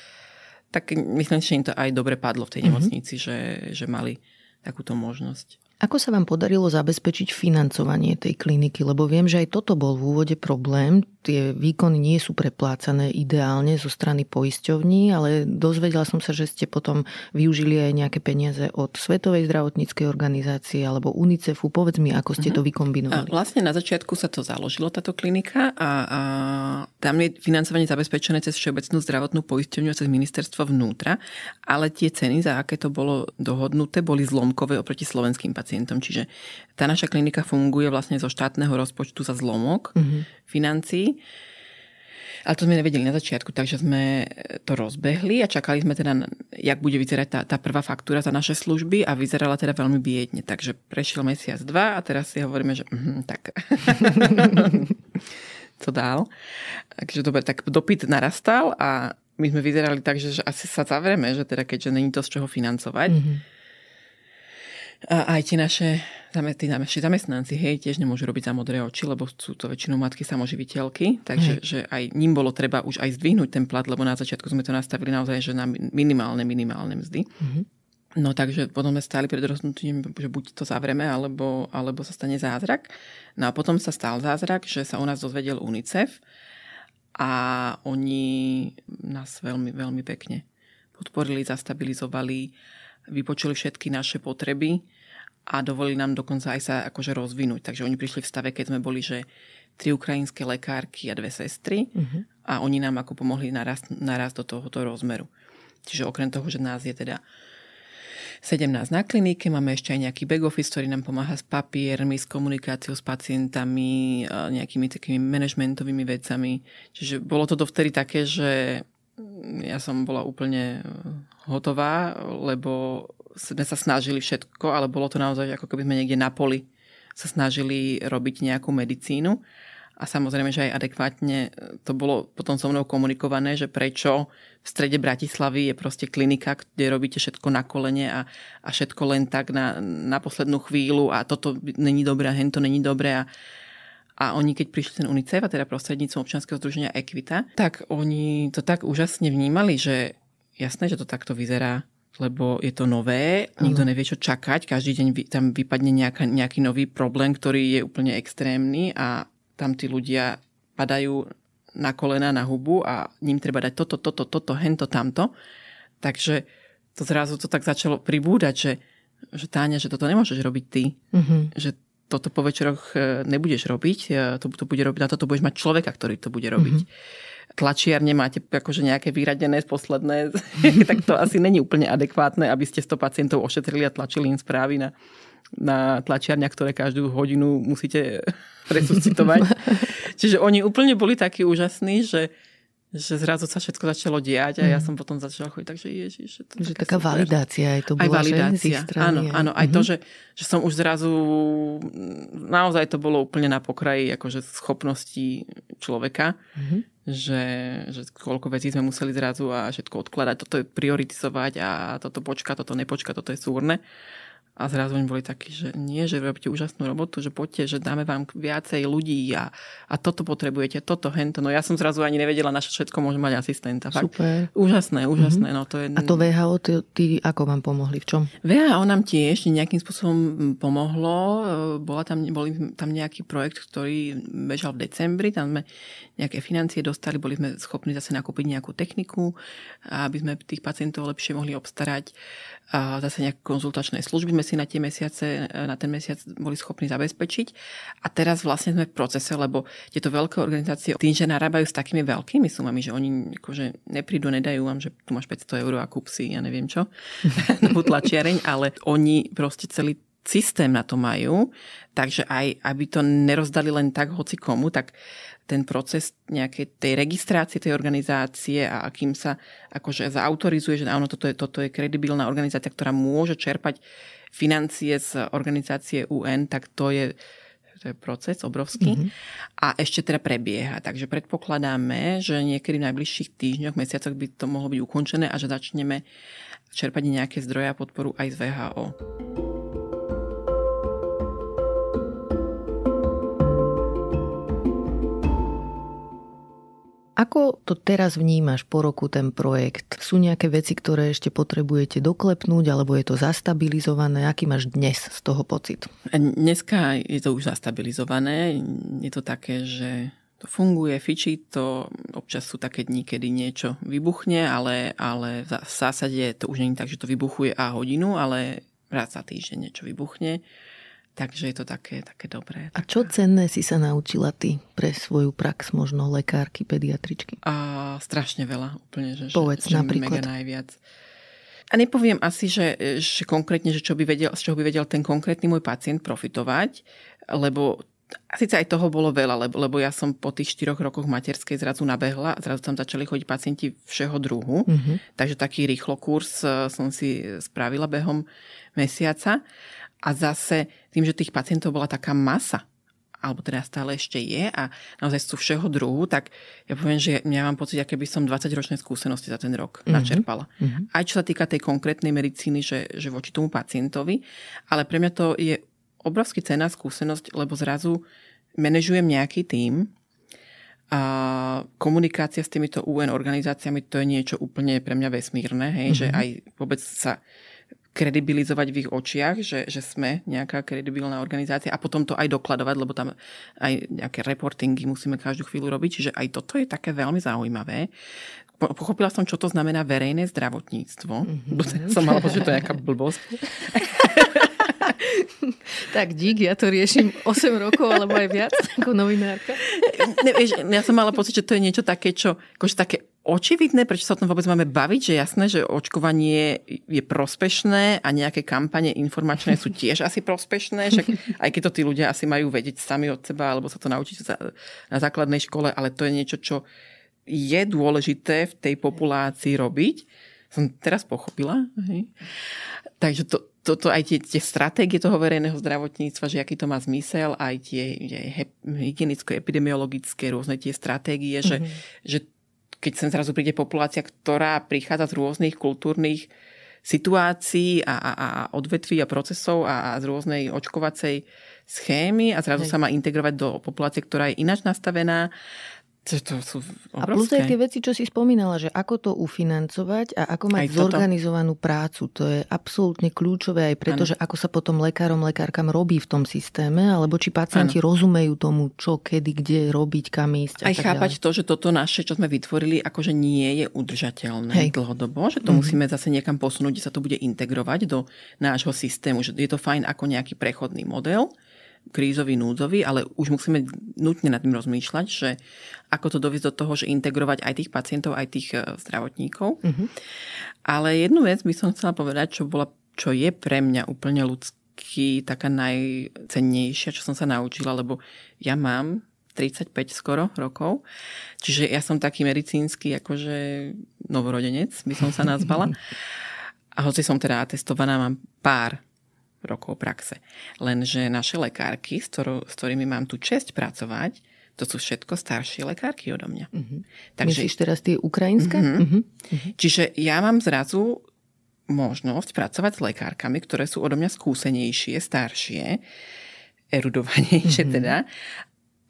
Tak myslím, že im to aj dobre padlo v tej mm-hmm. nemocnici, že, že mali takúto možnosť. Ako sa vám podarilo zabezpečiť financovanie tej kliniky? Lebo viem, že aj toto bol v úvode problém. Tie výkony nie sú preplácané ideálne zo strany poisťovní, ale dozvedela som sa, že ste potom využili aj nejaké peniaze od Svetovej zdravotníckej organizácie alebo UNICEFu. Povedz mi, ako ste uh-huh. to vykombinovali. Vlastne na začiatku sa to založilo, táto klinika a, a tam je financovanie zabezpečené cez Všeobecnú zdravotnú poisťovňu a cez ministerstvo vnútra, ale tie ceny, za aké to bolo dohodnuté, boli zlomkové oproti slovenským pacientom. Čiže tá naša klinika funguje vlastne zo štátneho rozpočtu za zlomok mm-hmm. financií. Ale to sme nevedeli na začiatku, takže sme to rozbehli a čakali sme teda, jak bude vyzerať tá, tá prvá faktúra za naše služby a vyzerala teda veľmi biedne. Takže prešiel mesiac, dva a teraz si hovoríme, že mm, tak co dál. Takže dobre, tak dopyt narastal a my sme vyzerali tak, že, že asi sa zavrieme, že teda keďže není to z čoho financovať. Mm-hmm. A aj tie naše, tí naši zamestnanci, hej, tiež nemôžu robiť za modré oči, lebo sú to väčšinou matky samoživiteľky, takže hej. že aj ním bolo treba už aj zdvihnúť ten plat, lebo na začiatku sme to nastavili naozaj, že na minimálne, minimálne mzdy. Mm-hmm. No takže potom sme stáli pred rozhodnutím, že buď to zavrieme, alebo, alebo sa stane zázrak. No a potom sa stal zázrak, že sa u nás dozvedel UNICEF a oni nás veľmi, veľmi pekne podporili, zastabilizovali, vypočuli všetky naše potreby a dovolili nám dokonca aj sa akože rozvinúť. Takže oni prišli v stave, keď sme boli, že tri ukrajinské lekárky a dve sestry uh-huh. a oni nám ako pomohli narast, narast do tohoto rozmeru. Čiže okrem toho, že nás je teda 17 na klinike, máme ešte aj nejaký back office, ktorý nám pomáha s papiermi, s komunikáciou s pacientami, nejakými takými manažmentovými vecami. Čiže bolo to dovtedy také, že ja som bola úplne hotová, lebo sme sa snažili všetko, ale bolo to naozaj ako keby sme niekde na poli sa snažili robiť nejakú medicínu. A samozrejme, že aj adekvátne to bolo potom so mnou komunikované, že prečo v strede Bratislavy je proste klinika, kde robíte všetko na kolene a, a všetko len tak na, na poslednú chvíľu a toto není dobré a hento není dobré. A, a oni, keď prišli ten UNICEF, a teda prostredníctvom občianskeho združenia Equita, tak oni to tak úžasne vnímali, že jasné, že to takto vyzerá lebo je to nové, nikto nevie, čo čakať, každý deň tam vypadne nejaká, nejaký nový problém, ktorý je úplne extrémny a tam tí ľudia padajú na kolena, na hubu a ním treba dať toto, toto, toto, hento, tamto. Takže to zrazu to tak začalo pribúdať, že, že Táňa, že toto nemôžeš robiť ty. Mm-hmm. Že toto po večeroch e, nebudeš robiť, e, to, to bude robiť, na toto budeš mať človeka, ktorý to bude robiť. Mm-hmm tlačiarne máte akože nejaké vyradené posledné, tak to asi není úplne adekvátne, aby ste 100 pacientov ošetrili a tlačili im správy na, na tlačiarňa, ktoré každú hodinu musíte resuscitovať. Čiže oni úplne boli takí úžasní, že, že zrazu sa všetko začalo diať a ja mhm. som potom začala chodiť, takže ježiš. To že taká super. validácia aj to bola, aj validácia, že? Strany, áno, áno, aj mm-hmm. to, že, že som už zrazu, naozaj to bolo úplne na pokraji akože schopností človeka, mm-hmm. Že, že koľko vecí sme museli zrazu a všetko odkladať, toto je prioritizovať a toto počka, toto nepočka, toto je súrne. A zrazu oni boli takí, že nie, že robíte úžasnú robotu, že poďte, že dáme vám viacej ľudí a, a toto potrebujete, toto, hento. No ja som zrazu ani nevedela, na všetko môže mať asistenta. Fakt. Super. Úžasné, úžasné. Mm-hmm. No, to je... A to VHO, ty, ty ako vám pomohli? V čom? VHO nám tiež nejakým spôsobom pomohlo. Bola tam, boli tam nejaký projekt, ktorý bežal v decembri. Tam sme nejaké financie dostali, boli sme schopní zase nakúpiť nejakú techniku, aby sme tých pacientov lepšie mohli obstarať. A zase nejaké konzultačné služby sme si na tie mesiace, na ten mesiac boli schopní zabezpečiť. A teraz vlastne sme v procese, lebo tieto veľké organizácie tým, že narábajú s takými veľkými sumami, že oni akože neprídu, nedajú vám, že tu máš 500 eur a kúp si, ja neviem čo, novú tlačiareň, ale oni proste celý systém na to majú, takže aj aby to nerozdali len tak hoci komu, tak ten proces nejakej tej registrácie tej organizácie a akým sa akože zautorizuje, že áno, toto je, toto je kredibilná organizácia, ktorá môže čerpať financie z organizácie UN, tak to je, to je proces obrovský. Mm-hmm. A ešte teda prebieha. Takže predpokladáme, že niekedy v najbližších týždňoch, mesiacoch by to mohlo byť ukončené a že začneme čerpať nejaké zdroje a podporu aj z VHO. Ako to teraz vnímaš po roku ten projekt? Sú nejaké veci, ktoré ešte potrebujete doklepnúť, alebo je to zastabilizované? Aký máš dnes z toho pocit? Dneska je to už zastabilizované. Je to také, že to funguje, fičí to, občas sú také dni, kedy niečo vybuchne, ale, ale v zásade to už nie je tak, že to vybuchuje a hodinu, ale raz za týždeň niečo vybuchne. Takže je to také, také dobré. A čo cenné si sa naučila ty pre svoju prax, možno lekárky, pediatričky? A strašne veľa, úplne, že, Povedz, že, napríklad. mega najviac. A nepoviem asi, že, že konkrétne, že čo by vedel, z čoho by vedel ten konkrétny môj pacient profitovať, lebo Sice aj toho bolo veľa, lebo, lebo ja som po tých štyroch rokoch materskej zrazu nabehla a zrazu tam začali chodiť pacienti všeho druhu. Mm-hmm. Takže taký rýchlo kurz eh, som si spravila behom mesiaca. A zase tým, že tých pacientov bola taká masa, alebo teda stále ešte je a naozaj sú všeho druhu, tak ja poviem, že ja mám pocit, aké by som 20-ročné skúsenosti za ten rok mm-hmm. načerpala. Mm-hmm. Aj čo sa týka tej konkrétnej medicíny, že, že voči tomu pacientovi, ale pre mňa to je obrovský cená skúsenosť, lebo zrazu manažujem nejaký tím a komunikácia s týmito UN organizáciami, to je niečo úplne pre mňa vesmírne, hej, mm-hmm. že aj vôbec sa kredibilizovať v ich očiach, že, že sme nejaká kredibilná organizácia a potom to aj dokladovať, lebo tam aj nejaké reportingy musíme každú chvíľu robiť. Čiže aj toto je také veľmi zaujímavé. Pochopila som, čo to znamená verejné zdravotníctvo. Mm-hmm. Som mala pocit, že to je nejaká blbosť. tak dík, ja to riešim 8 rokov alebo aj viac ako novinárka. Ne, vieš, ja som mala pocit, že to je niečo také, čo akože také očividné, prečo sa o tom vôbec máme baviť, že jasné, že očkovanie je prospešné a nejaké kampane informačné sú tiež asi prospešné, že aj keď to tí ľudia asi majú vedieť sami od seba, alebo sa to naučiť na základnej škole, ale to je niečo, čo je dôležité v tej populácii robiť. Som teraz pochopila. Hej. Takže to, toto aj tie, tie stratégie toho verejného zdravotníctva, že aký to má zmysel, aj tie hygienicko-epidemiologické rôzne tie stratégie, mm-hmm. že, mhm. že keď sem zrazu príde populácia, ktorá prichádza z rôznych kultúrnych situácií a, a, a odvetví a procesov a, a z rôznej očkovacej schémy a zrazu Hej. sa má integrovať do populácie, ktorá je ináč nastavená, to, sú obrovské. A plus aj tie veci, čo si spomínala, že ako to ufinancovať a ako mať zorganizovanú prácu. To je absolútne kľúčové aj preto, ano. že ako sa potom lekárom, lekárkam robí v tom systéme, alebo či pacienti ano. rozumejú tomu, čo, kedy, kde robiť, kam ísť. Aj chápať ďalej. to, že toto naše, čo sme vytvorili, akože nie je udržateľné Hej. dlhodobo, že to mm-hmm. musíme zase niekam posunúť, kde sa to bude integrovať do nášho systému, že je to fajn ako nejaký prechodný model, krízový, núdzový, ale už musíme nutne nad tým rozmýšľať, že ako to doviesť do toho, že integrovať aj tých pacientov, aj tých e, zdravotníkov. Mm-hmm. Ale jednu vec by som chcela povedať, čo, bola, čo je pre mňa úplne ľudský, taká najcennejšia, čo som sa naučila, lebo ja mám 35 skoro rokov, čiže ja som taký medicínsky akože novorodenec, by som sa nazvala. A hoci som teda atestovaná, mám pár rokov praxe. Lenže naše lekárky, s, ktorou, s ktorými mám tu čest pracovať, to sú všetko staršie lekárky odo mňa. Uh-huh. Takže, Myslíš teraz tie ukrajinské? Uh-huh. Uh-huh. Čiže ja mám zrazu možnosť pracovať s lekárkami, ktoré sú odo mňa skúsenejšie, staršie, erudovanejšie uh-huh. teda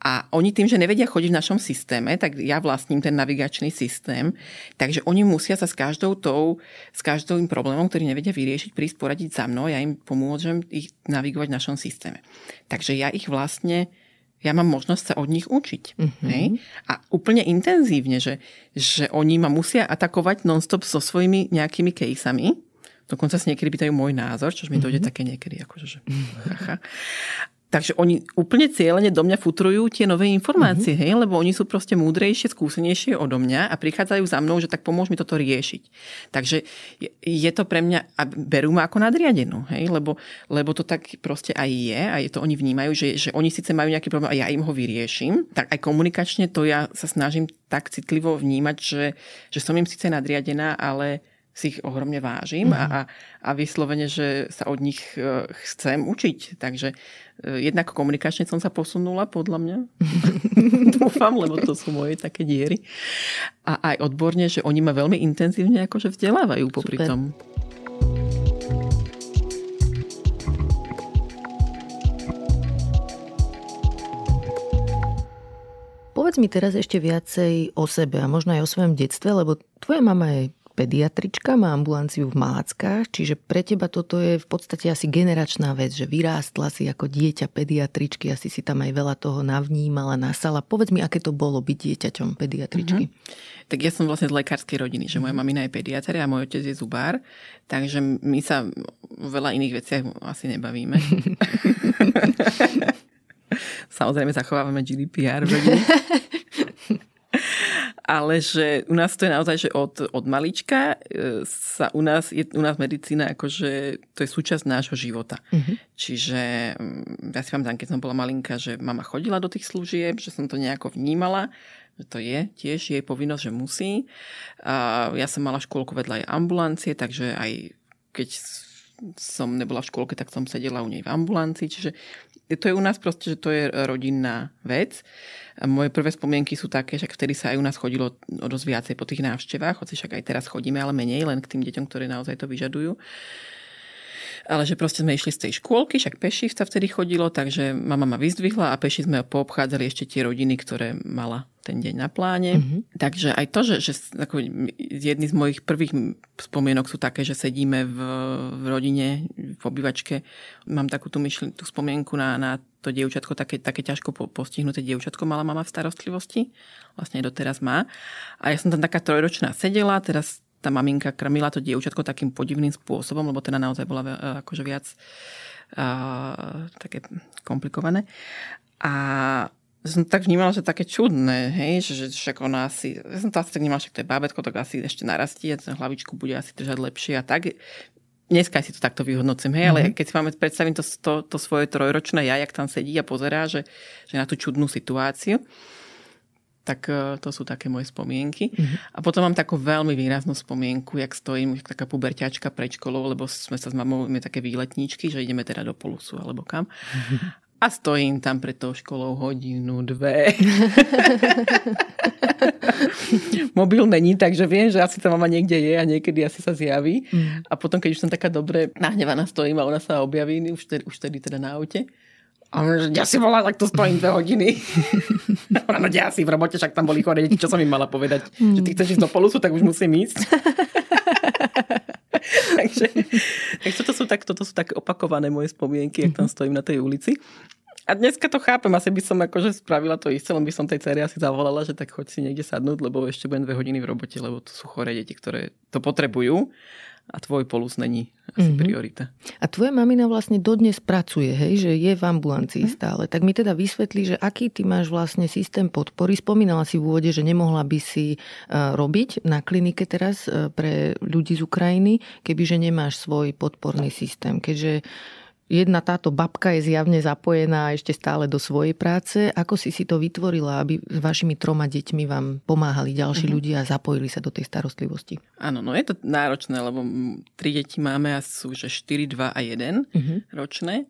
a oni tým, že nevedia chodiť v našom systéme, tak ja vlastním ten navigačný systém, takže oni musia sa s každou tou, s každým problémom, ktorý nevedia vyriešiť, prísť poradiť za mnou, ja im pomôžem ich navigovať v našom systéme. Takže ja ich vlastne ja mám možnosť sa od nich učiť. Mm-hmm. Hej? A úplne intenzívne, že, že oni ma musia atakovať nonstop so svojimi nejakými caseami. Dokonca sa niekedy pýtajú môj názor, čo mi dojde mm-hmm. také niekedy, akože, že Takže oni úplne cieľene do mňa futrujú tie nové informácie, mm-hmm. hej, lebo oni sú proste múdrejšie, skúsenejšie odo mňa a prichádzajú za mnou, že tak pomôž mi toto riešiť. Takže je, to pre mňa, a berú ma ako nadriadenú, hej, lebo, lebo to tak proste aj je a je to oni vnímajú, že, že oni síce majú nejaký problém a ja im ho vyrieším, tak aj komunikačne to ja sa snažím tak citlivo vnímať, že, že som im síce nadriadená, ale si ich ohromne vážim mm-hmm. a, a vyslovene, že sa od nich e, chcem učiť. Takže e, jednak komunikačne som sa posunula, podľa mňa. Dúfam, lebo to sú moje také diery. A aj odborne, že oni ma veľmi intenzívne akože vzdelávajú popri Super. tom. Povedz mi teraz ešte viacej o sebe a možno aj o svojom detstve, lebo tvoja mama je pediatrička, má ambulanciu v Máckach, čiže pre teba toto je v podstate asi generačná vec, že vyrástla si ako dieťa pediatričky, asi si tam aj veľa toho navnímala, nasala. Povedz mi, aké to bolo byť dieťaťom pediatričky. Mm-hmm. Tak ja som vlastne z lekárskej rodiny, že moja mamina je pediatr a môj otec je zubár, takže my sa o veľa iných veciach asi nebavíme. Samozrejme zachovávame GDPR v rodine. ale že u nás to je naozaj, že od, od malička e, sa u nás, je u nás medicína akože to je súčasť nášho života. Mm-hmm. Čiže mm, ja si pamätám, keď som bola malinka, že mama chodila do tých služieb, že som to nejako vnímala, že to je tiež jej povinnosť, že musí. A ja som mala škôlku vedľa aj ambulancie, takže aj keď som nebola v škôlke, tak som sedela u nej v ambulancii, čiže to je u nás proste, že to je rodinná vec. A moje prvé spomienky sú také, že vtedy sa aj u nás chodilo dosť viacej po tých návštevách, hoci však aj teraz chodíme, ale menej, len k tým deťom, ktoré naozaj to vyžadujú. Ale že proste sme išli z tej škôlky, však peši sa vtedy chodilo, takže mama ma vyzdvihla a peši sme poobchádzali ešte tie rodiny, ktoré mala ten deň na pláne. Mm-hmm. Takže aj to, že, že ako, jedny z mojich prvých spomienok sú také, že sedíme v, v rodine, v obývačke. Mám takú tú, myšl- tú spomienku na, na to dievčatko, také, také ťažko postihnuté dievčatko mala mama v starostlivosti. Vlastne doteraz má. A ja som tam taká trojročná sedela, teraz tá maminka krmila to dievčatko takým podivným spôsobom, lebo teda naozaj bola akože viac uh, také komplikované. A som tak vnímala, že také čudné, hej, že, že však ona asi, ja som to asi tak vnímala, že to je bábetko, tak asi ešte narastie, ten hlavičku bude asi držať lepšie a tak. Dneska si to takto vyhodnocím, hej, mm-hmm. ale keď si máme predstaviť to, to, to svoje trojročné ja, jak tam sedí a pozerá, že, že na tú čudnú situáciu, tak e, to sú také moje spomienky. Mm-hmm. A potom mám takú veľmi výraznú spomienku, jak stojím, jak taká puberťačka pred školou, lebo sme sa s mamou, máme také výletníčky, že ideme teda do Polusu alebo kam. Mm-hmm. A stojím tam pred tou školou hodinu, dve. Mobil není, takže viem, že asi tá mama niekde je a niekedy asi sa zjaví. Mm. A potom, keď už som taká dobre nahnevaná stojím a ona sa objaví, už tedy, už tedy teda na aute. A on, že ja si volá, tak tu stojím dve hodiny. no ja si v robote, však tam boli chore deti, čo som im mala povedať? Mm. Že ty chceš ísť do polusu, tak už musím ísť. takže, takže toto sú, tak, toto sú také opakované moje spomienky, ak tam mhm. stojím na tej ulici. A dneska to chápem, asi by som akože spravila to isté, len by som tej cere asi zavolala, že tak choď si niekde sadnúť, lebo ešte budem dve hodiny v robote, lebo to sú choré deti, ktoré to potrebujú a tvoj polus není asi mm-hmm. priorita. A tvoja mamina vlastne dodnes pracuje, hej, že je v ambulancii mm. stále. Tak mi teda vysvetlí, že aký ty máš vlastne systém podpory. Spomínala si v úvode, že nemohla by si uh, robiť na klinike teraz uh, pre ľudí z Ukrajiny, kebyže nemáš svoj podporný systém. Keďže jedna táto babka je zjavne zapojená ešte stále do svojej práce. Ako si si to vytvorila, aby s vašimi troma deťmi vám pomáhali ďalší uh-huh. ľudia a zapojili sa do tej starostlivosti? Áno, no je to náročné, lebo tri deti máme a sú že 4, 2 a 1 uh-huh. Mhm. ročné.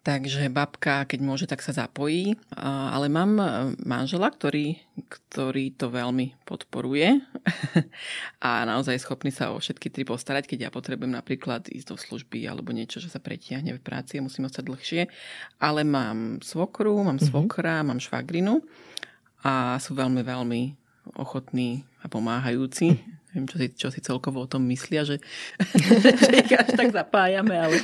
Takže babka, keď môže, tak sa zapojí. Ale mám e, manžela, ktorý, ktorý to veľmi podporuje a naozaj je schopný sa o všetky tri postarať, keď ja potrebujem napríklad ísť do služby alebo niečo, že sa pretiahne v práci a musím ostať dlhšie. Ale mám svokru, mám mhm. svokra, mm-hmm. mám švagrinu a sú veľmi, veľmi ochotní a pomáhajúci. Neviem, čo si, čo si celkovo o tom myslia, že, že ich až tak zapájame, ale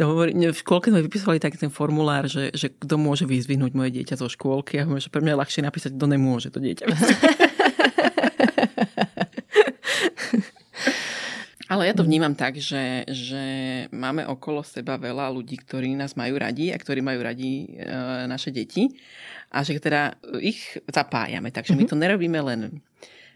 hovorí, v škôlke sme vypísali taký ten formulár, že, že kto môže vyzvihnúť moje dieťa zo škôlky a hovorím, že pre mňa je ľahšie napísať, kto nemôže to dieťa. Ale ja to vnímam tak, že, že máme okolo seba veľa ľudí, ktorí nás majú radi a ktorí majú radi e, naše deti a že teda ich zapájame. Takže mm-hmm. my mhm. to nerobíme len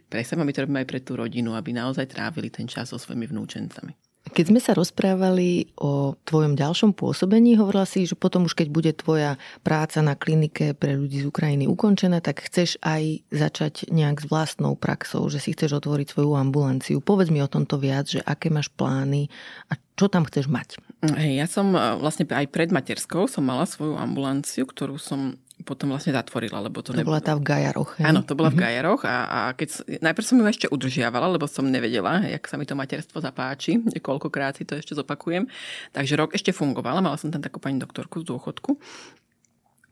pre seba, my to robíme aj pre tú rodinu, aby naozaj trávili ten čas so svojimi vnúčencami. Keď sme sa rozprávali o tvojom ďalšom pôsobení, hovorila si, že potom už keď bude tvoja práca na klinike pre ľudí z Ukrajiny ukončená, tak chceš aj začať nejak s vlastnou praxou, že si chceš otvoriť svoju ambulanciu. Povedz mi o tomto viac, že aké máš plány a čo tam chceš mať. Ja som e, vlastne aj pred materskou som mala svoju ambulanciu, ktorú som potom vlastne zatvorila, lebo to, to nebola tá v Gajaroch. Hej? Áno, to bola mm-hmm. v mhm. Gajaroch a, a keď, najprv som ju ešte udržiavala, lebo som nevedela, jak sa mi to materstvo zapáči, koľkokrát si to ešte zopakujem. Takže rok ešte fungovala, mala som tam takú pani doktorku z dôchodku.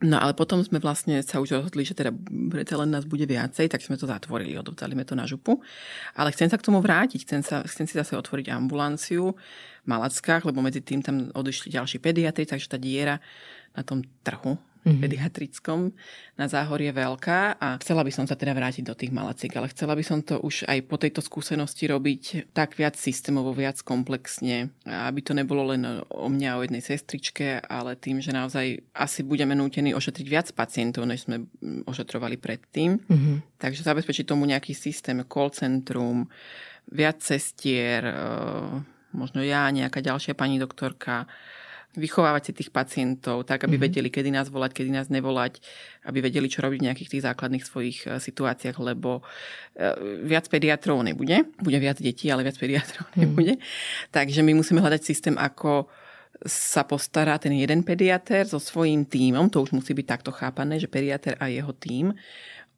No ale potom sme vlastne sa už rozhodli, že teda predsa len nás bude viacej, tak sme to zatvorili, odovzdali sme to na župu. Ale chcem sa k tomu vrátiť, chcem, sa, chcem si zase otvoriť ambulanciu v Malackách, lebo medzi tým tam odišli ďalší pediatri, takže tá diera na tom trhu mm-hmm. pediatrickom na záhor je veľká a chcela by som sa teda vrátiť do tých malaciek, ale chcela by som to už aj po tejto skúsenosti robiť tak viac systémovo, viac komplexne, aby to nebolo len o mňa, o jednej sestričke, ale tým, že naozaj asi budeme nútení ošetriť viac pacientov, než sme ošetrovali predtým. Mm-hmm. Takže zabezpečiť tomu nejaký systém, call centrum, viac cestier, e, možno ja, nejaká ďalšia pani doktorka, vychovávať si tých pacientov tak, aby mm-hmm. vedeli, kedy nás volať, kedy nás nevolať, aby vedeli, čo robiť v nejakých tých základných svojich e, situáciách, lebo e, viac pediatrov nebude, bude viac detí, ale viac pediatrov mm. nebude. Takže my musíme hľadať systém, ako sa postará ten jeden pediatér so svojím tímom, to už musí byť takto chápané, že pediatér a jeho tím,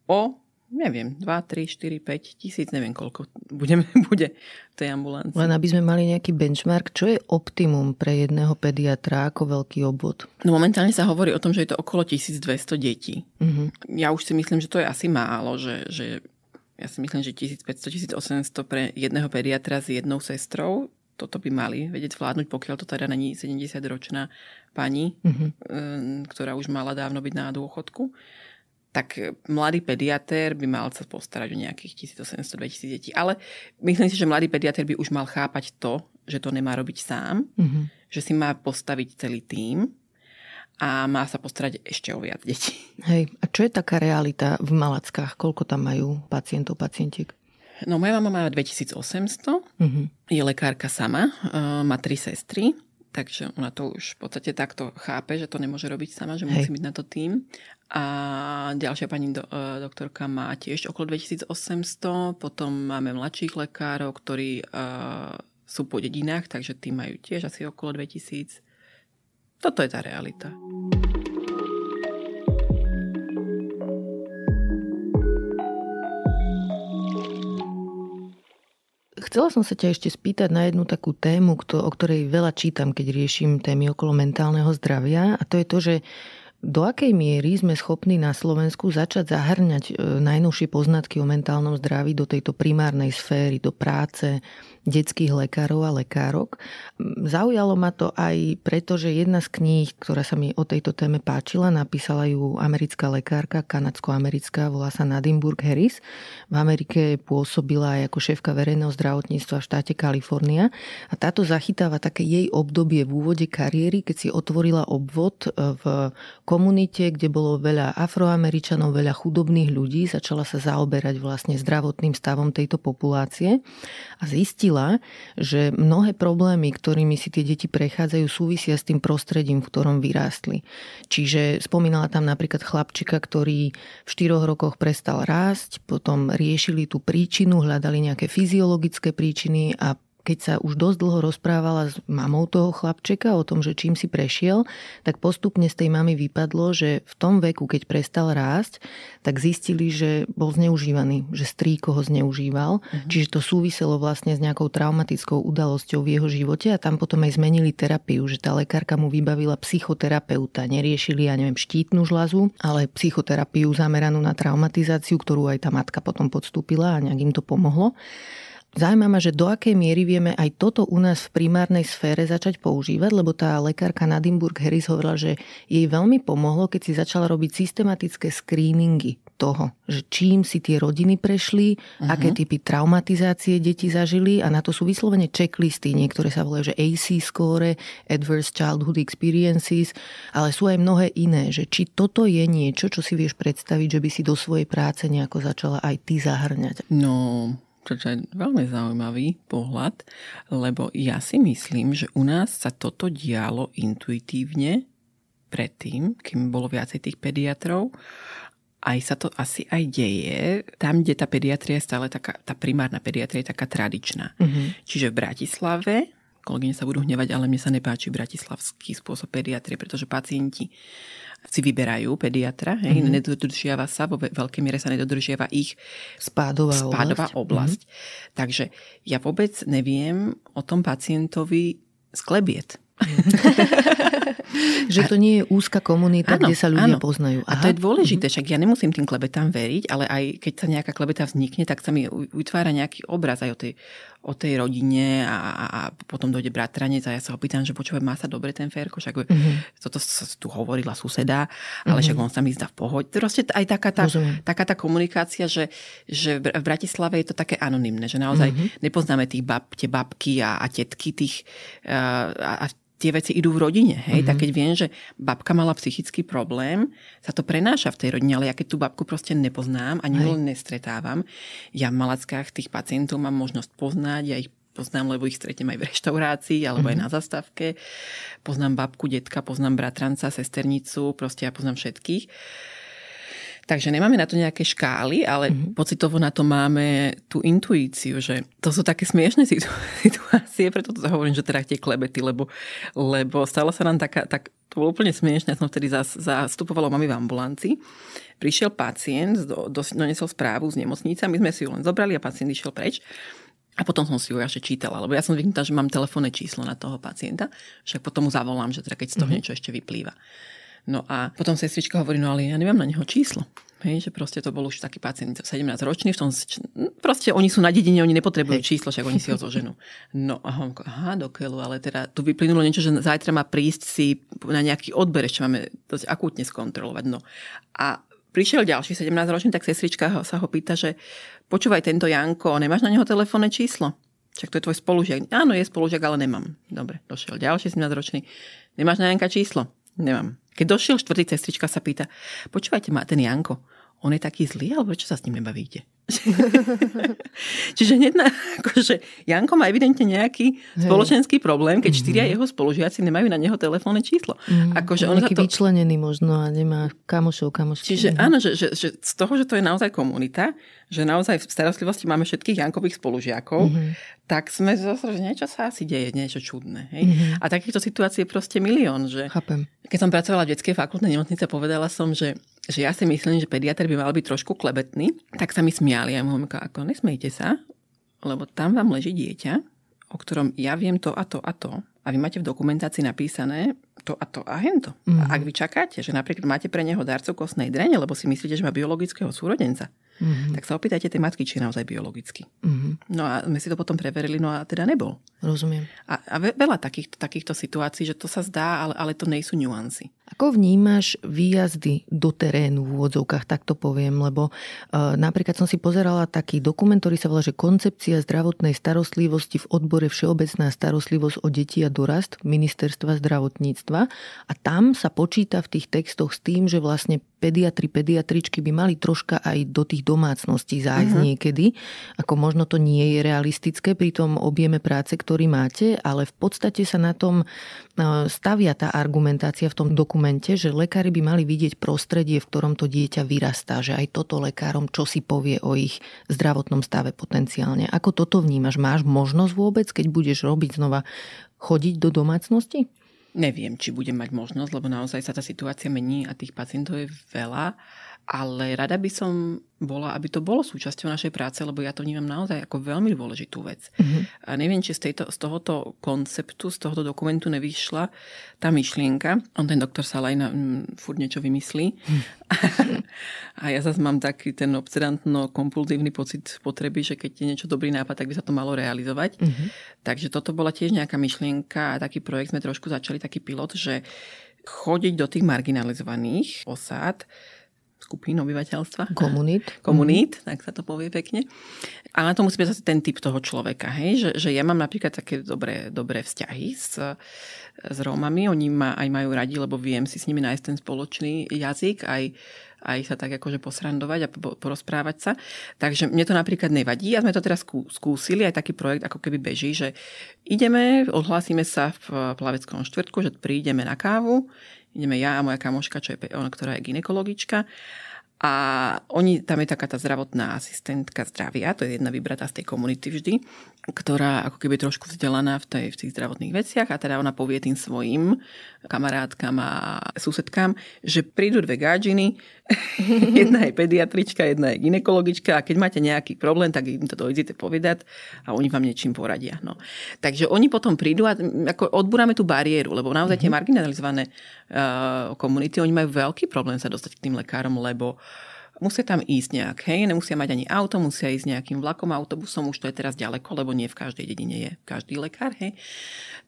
o neviem, 2, 3, 4, 5 tisíc, neviem koľko budeme, bude v tej ambulancii. Len aby sme mali nejaký benchmark, čo je optimum pre jedného pediatra, ako veľký obvod? No momentálne sa hovorí o tom, že je to okolo 1200 detí. Uh-huh. Ja už si myslím, že to je asi málo, že, že ja si myslím, že 1500-1800 pre jedného pediatra s jednou sestrou, toto by mali vedieť zvládnuť, pokiaľ to teda není 70-ročná pani, uh-huh. ktorá už mala dávno byť na dôchodku tak mladý pediatér by mal sa postarať o nejakých 1800-2000 detí. Ale myslím si, že mladý pediatér by už mal chápať to, že to nemá robiť sám, mm-hmm. že si má postaviť celý tím a má sa postarať ešte o viac detí. Hej, a čo je taká realita v Malackách? Koľko tam majú pacientov, pacientiek? No moja mama má 2800, uh-huh. je lekárka sama, uh, má tri sestry, takže ona to už v podstate takto chápe, že to nemôže robiť sama, že Hej. musí byť na to tým. A ďalšia pani do, uh, doktorka má tiež okolo 2800, potom máme mladších lekárov, ktorí uh, sú po dedinách, takže tí majú tiež asi okolo 2000. Toto je tá realita. Chcela som sa ťa ešte spýtať na jednu takú tému, o ktorej veľa čítam, keď riešim témy okolo mentálneho zdravia. A to je to, že do akej miery sme schopní na Slovensku začať zahrňať e, najnovšie poznatky o mentálnom zdraví do tejto primárnej sféry, do práce, detských lekárov a lekárok. Zaujalo ma to aj preto, že jedna z kníh, ktorá sa mi o tejto téme páčila, napísala ju americká lekárka, kanadsko-americká, volá sa Nadimburg Harris. V Amerike pôsobila aj ako šéfka verejného zdravotníctva v štáte Kalifornia a táto zachytáva také jej obdobie v úvode kariéry, keď si otvorila obvod e, v komunite, kde bolo veľa afroameričanov, veľa chudobných ľudí, začala sa zaoberať vlastne zdravotným stavom tejto populácie a zistila, zistila, že mnohé problémy, ktorými si tie deti prechádzajú, súvisia s tým prostredím, v ktorom vyrástli. Čiže spomínala tam napríklad chlapčika, ktorý v 4 rokoch prestal rásť, potom riešili tú príčinu, hľadali nejaké fyziologické príčiny a keď sa už dosť dlho rozprávala s mamou toho chlapčeka o tom, že čím si prešiel, tak postupne z tej mamy vypadlo, že v tom veku, keď prestal rásť, tak zistili, že bol zneužívaný, že strýko ho zneužíval. Uh-huh. Čiže to súviselo vlastne s nejakou traumatickou udalosťou v jeho živote a tam potom aj zmenili terapiu, že tá lekárka mu vybavila psychoterapeuta. Neriešili, ja neviem, štítnu žlazu, ale psychoterapiu zameranú na traumatizáciu, ktorú aj tá matka potom podstúpila a nejak im to pomohlo. Zaujíma že do akej miery vieme aj toto u nás v primárnej sfére začať používať, lebo tá lekárka Nadimburg Harris hovorila, že jej veľmi pomohlo, keď si začala robiť systematické screeningy toho, že čím si tie rodiny prešli, uh-huh. aké typy traumatizácie deti zažili a na to sú vyslovene checklisty, niektoré sa volajú, že AC score, Adverse Childhood Experiences, ale sú aj mnohé iné, že či toto je niečo, čo si vieš predstaviť, že by si do svojej práce nejako začala aj ty zahrňať. No, čo je veľmi zaujímavý pohľad, lebo ja si myslím, že u nás sa toto dialo intuitívne predtým, kým bolo viacej tých pediatrov. Aj sa to asi aj deje. Tam, kde tá pediatria je stále taká, tá primárna pediatria je taká tradičná. Mm-hmm. Čiže v Bratislave, kolegyne sa budú hnevať, ale mne sa nepáči bratislavský spôsob pediatrie, pretože pacienti si vyberajú pediatra, hej, mm-hmm. nedodržiava sa, vo veľkej miere sa nedodržiava ich spádová, spádová oblasť. oblasť. Mm-hmm. Takže ja vôbec neviem o tom pacientovi sklebiet. že to nie je úzka komunita, áno, kde sa ľudia áno. poznajú. Aha. A to je dôležité, však ja nemusím tým klebetám veriť, ale aj keď sa nejaká klebeta vznikne, tak sa mi vytvára nejaký obraz aj o tej, o tej rodine a, a, potom dojde bratranec a ja sa ho pýtam, že počúvaj, má sa dobre ten Ferko, však mm-hmm. toto sa tu hovorila suseda, ale mm-hmm. však on sa mi zdá v pohode. Proste aj taká tá, taká tá komunikácia, že, že v Bratislave je to také anonymné, že naozaj mm-hmm. nepoznáme tých bab, tie babky a, a tetky tých a, a tie veci idú v rodine. Hej? Mm-hmm. Tak keď viem, že babka mala psychický problém, sa to prenáša v tej rodine, ale ja keď tú babku proste nepoznám, ani len nestretávam, ja v Malackách tých pacientov mám možnosť poznať, ja ich poznám, lebo ich stretnem aj v reštaurácii alebo mm-hmm. aj mhm. na zastavke. Poznám babku, detka, poznám bratranca, sesternicu, proste ja poznám všetkých. Takže nemáme na to nejaké škály, ale mm-hmm. pocitovo na to máme tú intuíciu, že to sú také smiešné situácie, preto to hovorím, že teda tie klebety, lebo, lebo stalo sa nám taká, tak, to bolo úplne smiešné, ja som vtedy zastupovala mami v ambulanci. Prišiel pacient, do, do, donesol správu z nemocnice, my sme si ju len zobrali a pacient išiel preč. A potom som si ju ešte čítala, lebo ja som zvyknutá, že mám telefónne číslo na toho pacienta, však potom mu zavolám, že teda keď z toho mm-hmm. niečo ešte vyplýva. No a potom sestrička hovorí, no ale ja nemám na neho číslo. Hej, že proste to bol už taký pacient 17 ročný, v tom, proste oni sú na dedine, oni nepotrebujú Hej. číslo, však oni si ho zoženú. No a on aha, do keľu, ale teda tu vyplynulo niečo, že zajtra má prísť si na nejaký odber, ešte máme dosť akútne skontrolovať. No a prišiel ďalší 17 ročný, tak sestrička sa ho pýta, že počúvaj tento Janko, nemáš na neho telefónne číslo? Však to je tvoj spolužiak. Áno, je spolužiak, ale nemám. Dobre, došiel ďalší 17 ročný. Nemáš na Janka číslo? Nemám. Keď došiel štvrtý sestrička sa pýta, počúvajte ma, ten Janko, on je taký zlý, alebo čo sa s ním nebavíte? Čiže hneď na, akože Janko má evidentne nejaký Hej. spoločenský problém, keď mm-hmm. štyria jeho spolužiaci nemajú na neho telefónne číslo. Mm-hmm. Akože on to... vyčlenený možno a nemá kamošov, kamošky. Čiže áno, že, že, že z toho, že to je naozaj komunita, že naozaj v starostlivosti máme všetkých Jankových spolužiakov, mm-hmm. tak sme zase, že niečo sa asi deje, niečo čudné. Hej? Mm-hmm. A takýchto situácií je proste milión. Že... Chápem. Keď som pracovala v detskej fakultnej nemocnice, povedala som, že že ja si myslím, že pediatr by mal byť trošku klebetný, tak sa mi smiali. Ja mu ako nesmejte sa, lebo tam vám leží dieťa, o ktorom ja viem to a to a to. A vy máte v dokumentácii napísané to a to a hento. Mm-hmm. A ak vy čakáte, že napríklad máte pre neho darcu kostnej drene, lebo si myslíte, že má biologického súrodenca, mm-hmm. tak sa opýtajte tej matky, či je naozaj biologický. Mm-hmm. No a my si to potom preverili, no a teda nebol. Rozumiem. A, a veľa takýchto, takýchto situácií, že to sa zdá, ale, ale to nejsú nuancy. Ako vnímaš výjazdy do terénu v úvodzovkách, tak to poviem, lebo uh, napríklad som si pozerala taký dokument, ktorý sa volá, že Koncepcia zdravotnej starostlivosti v odbore Všeobecná starostlivosť o deti a dorast Ministerstva zdravotníctva a tam sa počíta v tých textoch s tým, že vlastne pediatri, pediatričky by mali troška aj do tých domácností zájsť uh-huh. niekedy. Ako možno to nie je realistické pri tom objeme práce, ktorý máte, ale v podstate sa na tom e, stavia tá argumentácia v tom dokumente, že lekári by mali vidieť prostredie, v ktorom to dieťa vyrastá, že aj toto lekárom čo si povie o ich zdravotnom stave potenciálne. Ako toto vnímaš? Máš možnosť vôbec, keď budeš robiť znova chodiť do domácnosti? Neviem, či budem mať možnosť, lebo naozaj sa tá situácia mení a tých pacientov je veľa ale rada by som bola, aby to bolo súčasťou našej práce, lebo ja to vnímam naozaj ako veľmi dôležitú vec. Mm-hmm. A neviem, či z, tejto, z tohoto konceptu, z tohoto dokumentu nevyšla tá myšlienka. On, ten doktor Salajna, mm, furt niečo vymyslí. A ja zase mám taký ten obsedantno-kompulzívny pocit potreby, že keď je niečo dobrý nápad, tak by sa to malo realizovať. Mm-hmm. Takže toto bola tiež nejaká myšlienka a taký projekt sme trošku začali, taký pilot, že chodiť do tých marginalizovaných osád, skupín obyvateľstva. Komunít. Komunít, mm. tak sa to povie pekne. A na to musí byť zase ten typ toho človeka, hej? Že, že ja mám napríklad také dobré, dobré vzťahy s, s Rómami, oni ma aj majú radi, lebo viem si s nimi nájsť ten spoločný jazyk, aj, aj sa tak akože posrandovať a porozprávať sa. Takže mne to napríklad nevadí a sme to teraz skúsili, aj taký projekt ako keby beží, že ideme, odhlásime sa v plaveckom štvrtku, že prídeme na kávu, ideme ja a moja kamoška, čo je, ona, ktorá je ginekologička. A oni, tam je taká tá zdravotná asistentka zdravia, to je jedna vybratá z tej komunity vždy, ktorá ako keby trošku vzdelaná v, tej, v tých zdravotných veciach a teda ona povie tým svojim kamarátkam a susedkám, že prídu dve gáčiny, jedna je pediatrička, jedna je ginekologička a keď máte nejaký problém, tak im to dojdete povedať a oni vám niečím poradia. No. Takže oni potom prídu a ako odbúrame tú bariéru, lebo naozaj tie mhm. marginalizované uh, komunity, oni majú veľký problém sa dostať k tým lekárom, lebo uh, musia tam ísť nejak, hej, nemusia mať ani auto, musia ísť nejakým vlakom, autobusom, už to je teraz ďaleko, lebo nie v každej dedine je každý lekár, hej.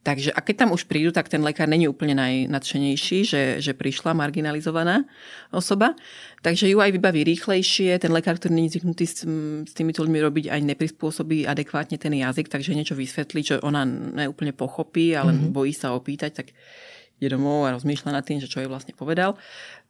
Takže a keď tam už prídu, tak ten lekár není úplne najnadšenejší, že, že prišla marginalizovaná osoba, takže ju aj vybaví rýchlejšie, ten lekár, ktorý není zvyknutý s, s týmito ľuďmi robiť, aj neprispôsobí adekvátne ten jazyk, takže niečo vysvetlí, čo ona neúplne pochopí, ale mm-hmm. bojí sa opýtať, tak ide domov a rozmýšľa nad tým, že čo jej vlastne povedal.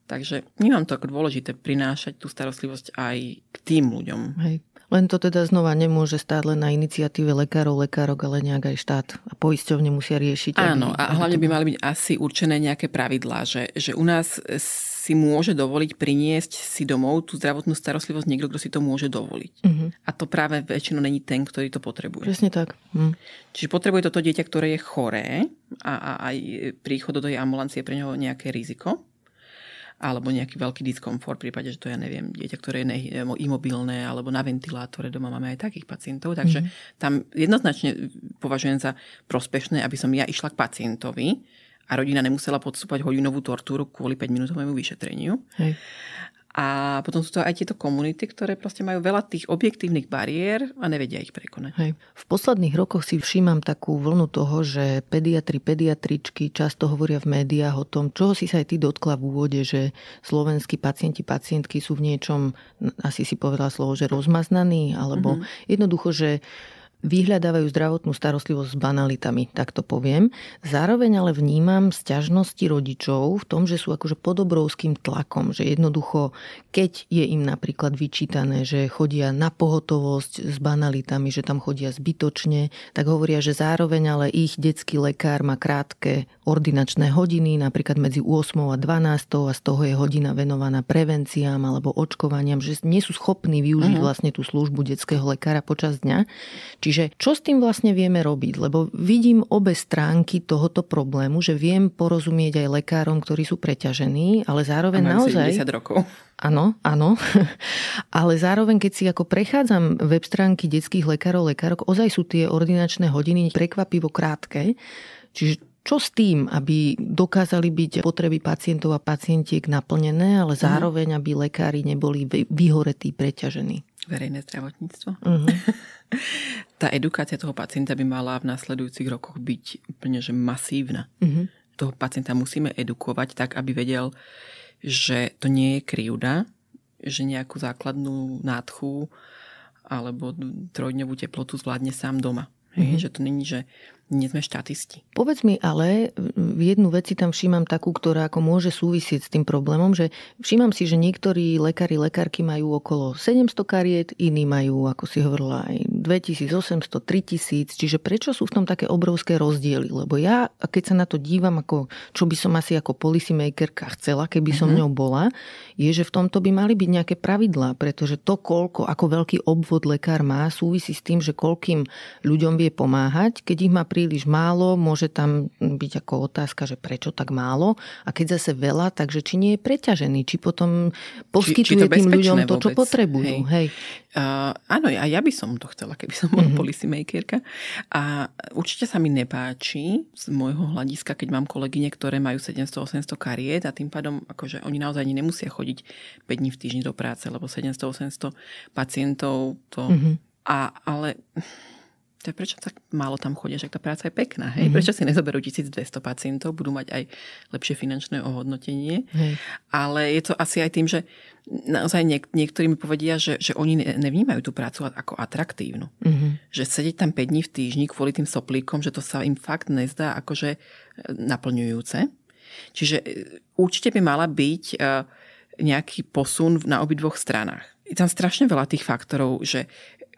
Takže vnímam to ako dôležité prinášať tú starostlivosť aj k tým ľuďom. Hej. Len to teda znova nemôže stáť len na iniciatíve lekárov, lekárok, ale nejak aj štát a poisťovne musia riešiť. Áno, aby, a hlavne by mali byť asi určené nejaké pravidlá, že, že u nás si môže dovoliť priniesť si domov tú zdravotnú starostlivosť niekto, kto si to môže dovoliť. Uh-huh. A to práve väčšinou není ten, ktorý to potrebuje. Presne tak. Uh-huh. Čiže potrebuje toto dieťa, ktoré je choré a, a aj príchod do tej ambulancie je pre neho nejaké riziko alebo nejaký veľký diskomfort, v prípade, že to ja neviem, dieťa, ktoré je imobilné alebo na ventilátore, doma máme aj takých pacientov, takže mm-hmm. tam jednoznačne považujem za prospešné, aby som ja išla k pacientovi a rodina nemusela podstúpať hodinovú tortúru kvôli 5-minútovému vyšetreniu. Hej. A potom sú to aj tieto komunity, ktoré proste majú veľa tých objektívnych bariér a nevedia ich prekonať. Hej. V posledných rokoch si všímam takú vlnu toho, že pediatri, pediatričky často hovoria v médiách o tom, čoho si sa aj ty dotkla v úvode, že slovenskí pacienti, pacientky sú v niečom, asi si povedala slovo, že rozmaznaní, alebo mm-hmm. jednoducho, že vyhľadávajú zdravotnú starostlivosť s banalitami, tak to poviem. Zároveň ale vnímam sťažnosti rodičov v tom, že sú akože pod obrovským tlakom, že jednoducho, keď je im napríklad vyčítané, že chodia na pohotovosť s banalitami, že tam chodia zbytočne, tak hovoria, že zároveň ale ich detský lekár má krátke ordinačné hodiny, napríklad medzi 8 a 12 a z toho je hodina venovaná prevenciám alebo očkovaniam, že nie sú schopní využiť uh-huh. vlastne tú službu detského lekára počas dňa. Čiže čo s tým vlastne vieme robiť? Lebo vidím obe stránky tohoto problému, že viem porozumieť aj lekárom, ktorí sú preťažení, ale zároveň naozaj... 70 rokov. Áno, áno. Ale zároveň, keď si ako prechádzam web stránky detských lekárov, lekárok, ozaj sú tie ordinačné hodiny prekvapivo krátke. Čiže čo s tým, aby dokázali byť potreby pacientov a pacientiek naplnené, ale mhm. zároveň, aby lekári neboli vyhoretí, preťažení? Verejné zdravotníctvo. Uh-huh. Tá edukácia toho pacienta by mala v následujúcich rokoch byť úplne že masívna. Uh-huh. Toho pacienta musíme edukovať tak, aby vedel, že to nie je krivda, že nejakú základnú nádchu alebo trojdňovú teplotu zvládne sám doma. Mm-hmm. Že to není, že nie sme štatisti. Povedz mi ale, jednu veci tam všímam takú, ktorá ako môže súvisieť s tým problémom, že všímam si, že niektorí lekári, lekárky majú okolo 700 kariet, iní majú, ako si hovorila, aj 2800, 3000, čiže prečo sú v tom také obrovské rozdiely? Lebo ja, keď sa na to dívam, ako, čo by som asi ako policymakerka chcela, keby som mm-hmm. ňou bola, je, že v tomto by mali byť nejaké pravidlá, pretože to, koľko, ako veľký obvod lekár má, súvisí s tým, že koľkým ľuďom vie pomáhať, keď ich má príliš málo, môže tam byť ako otázka, že prečo tak málo a keď zase veľa, takže či nie je preťažený, či potom poskytuje či, či tým ľuďom to, čo potrebujú. Hej. Hej. Uh, áno, a ja by som to chcela, keby som bola mm-hmm. policymakerka. A určite sa mi nepáči z môjho hľadiska, keď mám kolegyne, ktoré majú 700-800 kariet a tým pádom akože oni naozaj nemusia chodiť 5 dní v týždni do práce, lebo 700-800 pacientov to... Mm-hmm. A, ale to je prečo tak málo tam chodia, že tá práca je pekná. Hej? Mm-hmm. Prečo si nezoberú 1200 pacientov, budú mať aj lepšie finančné ohodnotenie. Hej. Ale je to asi aj tým, že naozaj niek- niektorí mi povedia, že, že oni nevnímajú tú prácu ako atraktívnu. Mm-hmm. Že sedieť tam 5 dní v týždni kvôli tým soplíkom, že to sa im fakt nezdá akože e, naplňujúce. Čiže e, určite by mala byť e, nejaký posun na obidvoch stranách. Je tam strašne veľa tých faktorov, že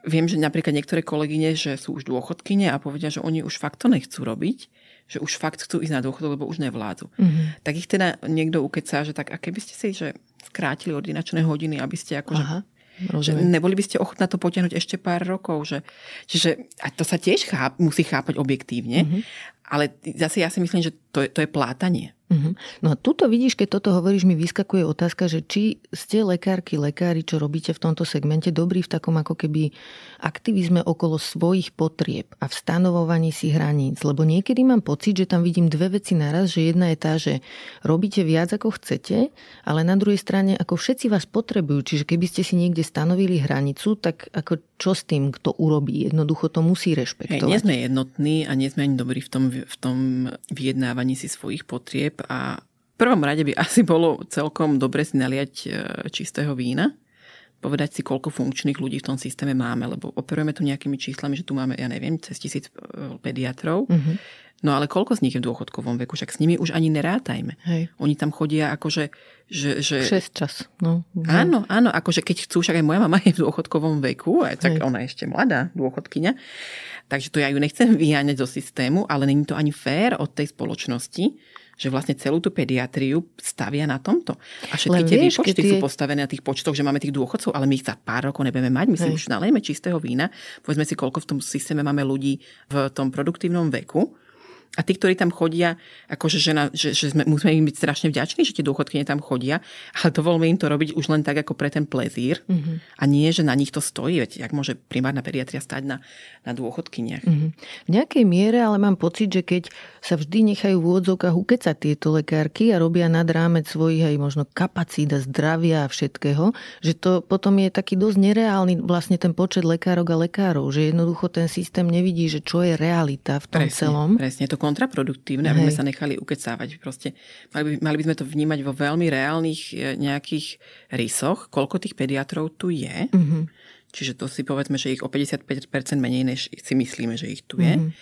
viem, že napríklad niektoré kolegyne, že sú už dôchodkyne a povedia, že oni už fakt to nechcú robiť, že už fakt chcú ísť na dôchodok, lebo už nevládzu. Mm-hmm. Tak ich teda niekto ukecá, že tak a keby ste si že skrátili ordinačné hodiny, aby ste akože Aha. Že neboli by ste ochotná to potiahnuť ešte pár rokov. Že, čiže, a to sa tiež cháp, musí chápať objektívne, mm-hmm. ale zase ja si myslím, že to je, to je plátanie. Uh-huh. No a tuto vidíš, keď toto hovoríš, mi vyskakuje otázka, že či ste lekárky, lekári, čo robíte v tomto segmente, dobrí v takom ako keby aktivizme okolo svojich potrieb a v stanovovaní si hraníc. Lebo niekedy mám pocit, že tam vidím dve veci naraz, že jedna je tá, že robíte viac ako chcete, ale na druhej strane ako všetci vás potrebujú. Čiže keby ste si niekde stanovili hranicu, tak ako čo s tým, kto urobí? Jednoducho to musí rešpektovať. Hej, nie sme jednotní a nie sme ani dobrí v tom, v tom vyjednávaní si svojich potrieb a v prvom rade by asi bolo celkom dobre si naliať e, čistého vína, povedať si, koľko funkčných ľudí v tom systéme máme, lebo operujeme tu nejakými číslami, že tu máme, ja neviem, cez tisíc e, pediatrov. Mm-hmm. No ale koľko z nich je v dôchodkovom veku? Však s nimi už ani nerátajme. Hej. Oni tam chodia akože... Že, že... 6 čas. No. Áno, áno, akože keď chcú, však aj moja mama je v dôchodkovom veku, aj tak Hej. ona je ešte mladá dôchodkyňa. Takže to ja ju nechcem vyháňať zo systému, ale není to ani fér od tej spoločnosti, že vlastne celú tú pediatriu stavia na tomto. A všetky tie vieš, výpočty sú postavené na tých počtoch, že máme tých dôchodcov, ale my ich za pár rokov nebudeme mať. My si už nalejeme čistého vína. Povedzme si, koľko v tom systéme máme ľudí v tom produktívnom veku a tí, ktorí tam chodia, akože žena, že, že sme, musíme im byť strašne vďační, že tie dôchodkyne tam chodia, ale dovolme im to robiť už len tak ako pre ten plezír mm-hmm. a nie, že na nich to stojí, veď jak môže primárna pediatria stať na, na dôchodkyniach. Mm-hmm. V nejakej miere ale mám pocit, že keď sa vždy nechajú v úvodzovkách ukecať tieto lekárky a robia nad rámec svojich aj možno kapacít a zdravia a všetkého, že to potom je taký dosť nereálny vlastne ten počet lekárok a lekárov, že jednoducho ten systém nevidí, že čo je realita v tom presne, celom. Presne, to kontraproduktívne, aby sme sa nechali ukecávať. Proste mali by, mali by sme to vnímať vo veľmi reálnych e, nejakých rysoch, koľko tých pediatrov tu je. Mm-hmm. čiže to si povedzme, že ich o 55% menej, než si myslíme, že ich tu je. Mm-hmm.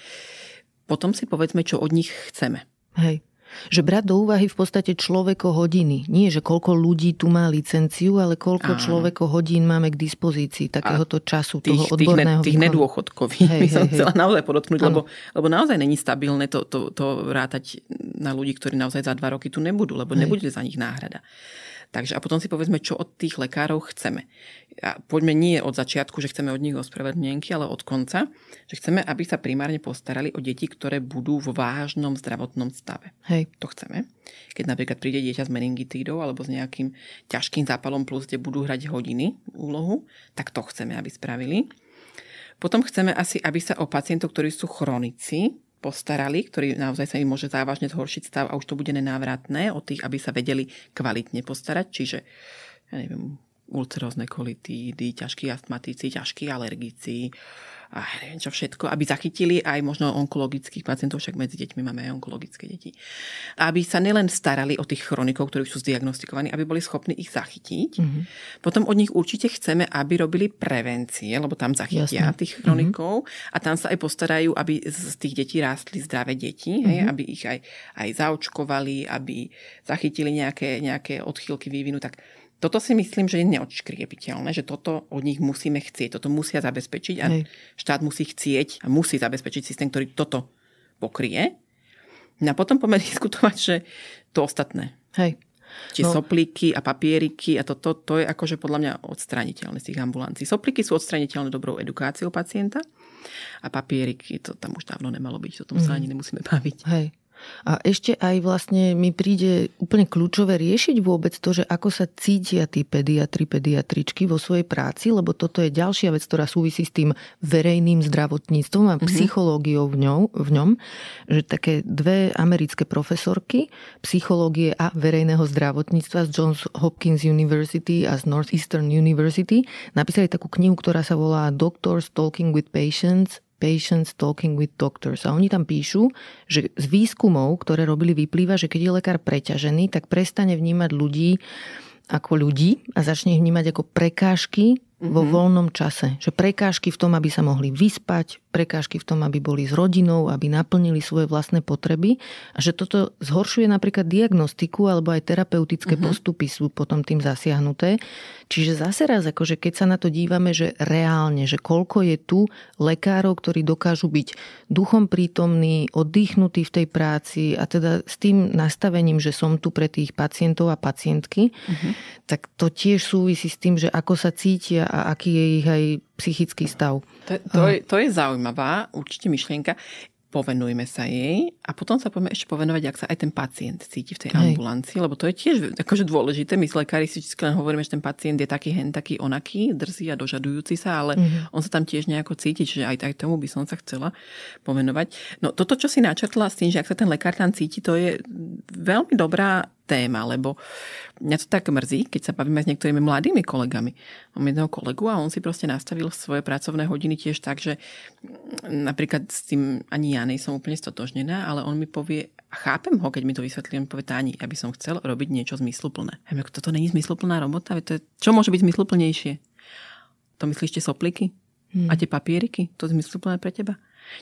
Potom si povedzme, čo od nich chceme. Hej. Že brať do úvahy v podstate človeko hodiny. Nie, že koľko ľudí tu má licenciu, ale koľko Áno. človeko hodín máme k dispozícii takéhoto času, tých, toho odborného Tých, tých nedôchodkových hej, by som hej, chcela hej. naozaj podotknúť, lebo, lebo naozaj není stabilné to, to, to rátať na ľudí, ktorí naozaj za dva roky tu nebudú, lebo hej. nebude za nich náhrada. Takže a potom si povedzme, čo od tých lekárov chceme. A poďme nie od začiatku, že chceme od nich ospravedlnenky, ale od konca, že chceme, aby sa primárne postarali o deti, ktoré budú v vážnom zdravotnom stave. Hej. To chceme. Keď napríklad príde dieťa s meningitídou alebo s nejakým ťažkým zápalom plus, kde budú hrať hodiny úlohu, tak to chceme, aby spravili. Potom chceme asi, aby sa o pacientov, ktorí sú chronici, postarali, ktorý naozaj sa im môže závažne zhoršiť stav a už to bude nenávratné, o tých, aby sa vedeli kvalitne postarať. Čiže, ja neviem, ulcerózne kolitídy, ťažkí astmatici, ťažkí alergici, a neviem čo všetko, aby zachytili aj možno onkologických pacientov, však medzi deťmi máme aj onkologické deti. Aby sa nielen starali o tých chronikov, ktorí sú zdiagnostikovaní, aby boli schopní ich zachytiť. Mm-hmm. Potom od nich určite chceme, aby robili prevencie, lebo tam zachytia Jasne. tých chronikov mm-hmm. a tam sa aj postarajú, aby z tých detí rástli zdravé deti, mm-hmm. hej, mhm. aby ich aj, aj zaočkovali, aby zachytili nejaké, nejaké odchýlky vývinu. Tak toto si myslím, že je neodškriepiteľné, že toto od nich musíme chcieť, toto musia zabezpečiť a Hej. štát musí chcieť a musí zabezpečiť systém, ktorý toto pokrie. No a potom poďme diskutovať, že to ostatné. Hej. Či no. soplíky a papieriky a toto to, to je akože podľa mňa odstraniteľné z tých ambulancií. Soplíky sú odstraniteľné dobrou edukáciou pacienta a papieriky, to tam už dávno nemalo byť, o tom mm. sa mhm. ani nemusíme baviť. Hej. A ešte aj vlastne mi príde úplne kľúčové riešiť vôbec to, že ako sa cítia tí pediatri, pediatričky vo svojej práci, lebo toto je ďalšia vec, ktorá súvisí s tým verejným zdravotníctvom a mm-hmm. psychológiou v, ňom, v ňom, že také dve americké profesorky psychológie a verejného zdravotníctva z Johns Hopkins University a z Northeastern University napísali takú knihu, ktorá sa volá Doctors Talking with Patients Patients Talking with Doctors. A oni tam píšu, že z výskumov, ktoré robili, vyplýva, že keď je lekár preťažený, tak prestane vnímať ľudí ako ľudí a začne ich vnímať ako prekážky vo mhm. voľnom čase. Že prekážky v tom, aby sa mohli vyspať, prekážky v tom, aby boli s rodinou, aby naplnili svoje vlastné potreby a že toto zhoršuje napríklad diagnostiku alebo aj terapeutické uh-huh. postupy sú potom tým zasiahnuté. Čiže zase raz, akože keď sa na to dívame, že reálne, že koľko je tu lekárov, ktorí dokážu byť duchom prítomní, oddychnutí v tej práci a teda s tým nastavením, že som tu pre tých pacientov a pacientky, uh-huh. tak to tiež súvisí s tým, že ako sa cítia a aký je ich aj psychický stav. To, to, je, to je zaujímavá určite myšlienka povenujme sa jej a potom sa poďme ešte povenovať, ak sa aj ten pacient cíti v tej Hej. ambulancii, lebo to je tiež akože dôležité. My lekári si len hovoríme, že ten pacient je taký hen, taký onaký, drzý a dožadujúci sa, ale mm-hmm. on sa tam tiež nejako cíti, čiže aj, aj tomu by som sa chcela povenovať. No toto, čo si načrtla s tým, že ak sa ten lekár tam cíti, to je veľmi dobrá téma, lebo mňa to tak mrzí, keď sa bavíme s niektorými mladými kolegami. Mám jedného kolegu a on si proste nastavil svoje pracovné hodiny tiež tak, že napríklad s tým ani ja som úplne stotožnená, ale on mi povie, a chápem ho, keď mi to vysvetlí, on povie, Táni, ja by som chcel robiť niečo zmysluplné. Ja ako toto není zmysluplná robota, to je, čo môže byť zmysluplnejšie? To myslíš tie sopliky? Hmm. A tie papieriky? To je zmysluplné pre teba?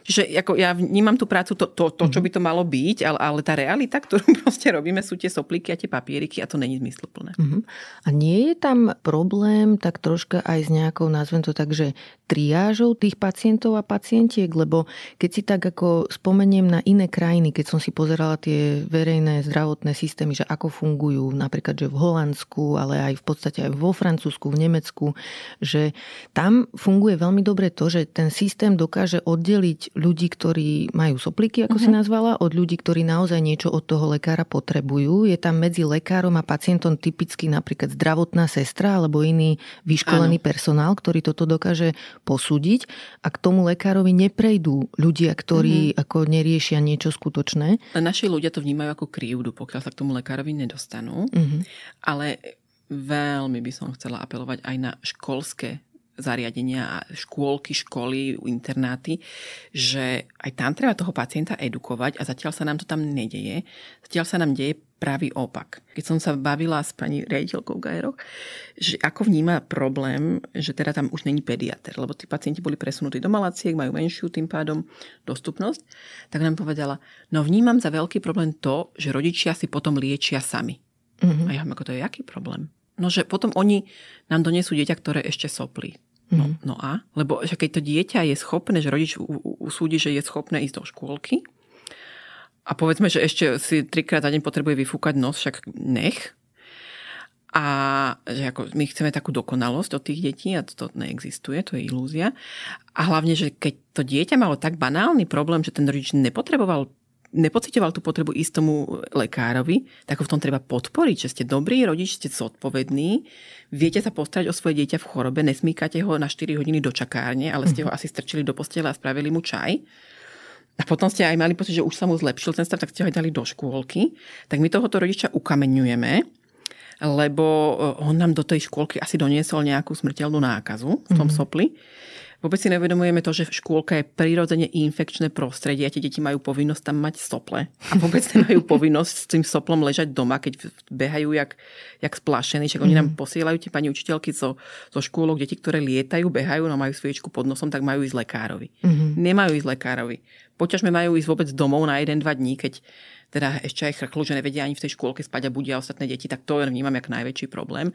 Čiže ako ja vnímam tú prácu, to, to, to čo mhm. by to malo byť, ale, ale tá realita, ktorú proste robíme, sú tie sopliky a tie papieriky a to není zmysluplné. Uh-huh. A nie je tam problém tak troška aj s nejakou, nazvem to tak, že triážou tých pacientov a pacientiek, lebo keď si tak ako spomeniem na iné krajiny, keď som si pozerala tie verejné zdravotné systémy, že ako fungujú, napríklad, že v Holandsku, ale aj v podstate aj vo Francúzsku, v Nemecku, že tam funguje veľmi dobre to, že ten systém dokáže oddeliť oddeliť ľudí, ktorí majú sopliky, ako uh-huh. si mhm. nazvala, od ľudí, ktorí naozaj niečo od toho lekára potrebujú. Je tam medzi lekárom a pacientom typicky napríklad zdravotná sestra alebo iný vyškolený ano. personál, ktorý toto dokáže posúdiť a k tomu lekárovi neprejdú ľudia, ktorí uh-huh. ako neriešia niečo skutočné. Naši ľudia to vnímajú ako krivdu, pokiaľ sa k tomu lekárovi nedostanú. Uh-huh. Ale veľmi by som chcela apelovať aj na školské zariadenia, škôlky, školy, internáty, že aj tam treba toho pacienta edukovať a zatiaľ sa nám to tam nedeje. Zatiaľ sa nám deje pravý opak. Keď som sa bavila s pani riaditeľkou Gajerok, že ako vníma problém, že teda tam už není pediater, lebo tí pacienti boli presunutí do malaciek, majú menšiu tým pádom dostupnosť, tak nám povedala, no vnímam za veľký problém to, že rodičia si potom liečia sami. Mm-hmm. A ja ako to je aký problém? No, že potom oni nám donesú dieťa, ktoré ešte soplí. No, mm. no a? Lebo že keď to dieťa je schopné, že rodič usúdi, že je schopné ísť do škôlky a povedzme, že ešte si trikrát za deň potrebuje vyfúkať nos, však nech. A že ako my chceme takú dokonalosť od tých detí a to neexistuje, to je ilúzia. A hlavne, že keď to dieťa malo tak banálny problém, že ten rodič nepotreboval nepocitoval tú potrebu ísť tomu lekárovi, tak ho v tom treba podporiť, že ste dobrý rodič, ste zodpovední, viete sa postarať o svoje dieťa v chorobe, nesmíkate ho na 4 hodiny do čakárne, ale ste ho mhm. asi strčili do postele a spravili mu čaj. A potom ste aj mali pocit, že už sa mu zlepšil ten stav, tak ste ho aj dali do škôlky. Tak my tohoto rodiča ukameňujeme, lebo eh, on nám do tej škôlky asi doniesol nejakú smrteľnú nákazu v tom mm-hmm. sopli. Vôbec si nevedomujeme to, že škôlka je prirodzene infekčné prostredie a tie deti majú povinnosť tam mať sople. A vôbec nemajú povinnosť s tým soplom ležať doma, keď behajú jak, jak splašení. Však oni nám mhm. posielajú tie pani učiteľky zo, zo škôlok, deti, ktoré lietajú, behajú, no majú sviečku pod nosom, tak majú ísť lekárovi. Mm-hmm. Nemajú ísť lekárovi. Poťažme majú ísť vôbec domov na 1-2 dní, keď teda ešte aj chrchlú, že nevedia ani v tej škôlke spať a budia ostatné deti, tak to vnímam ako najväčší problém.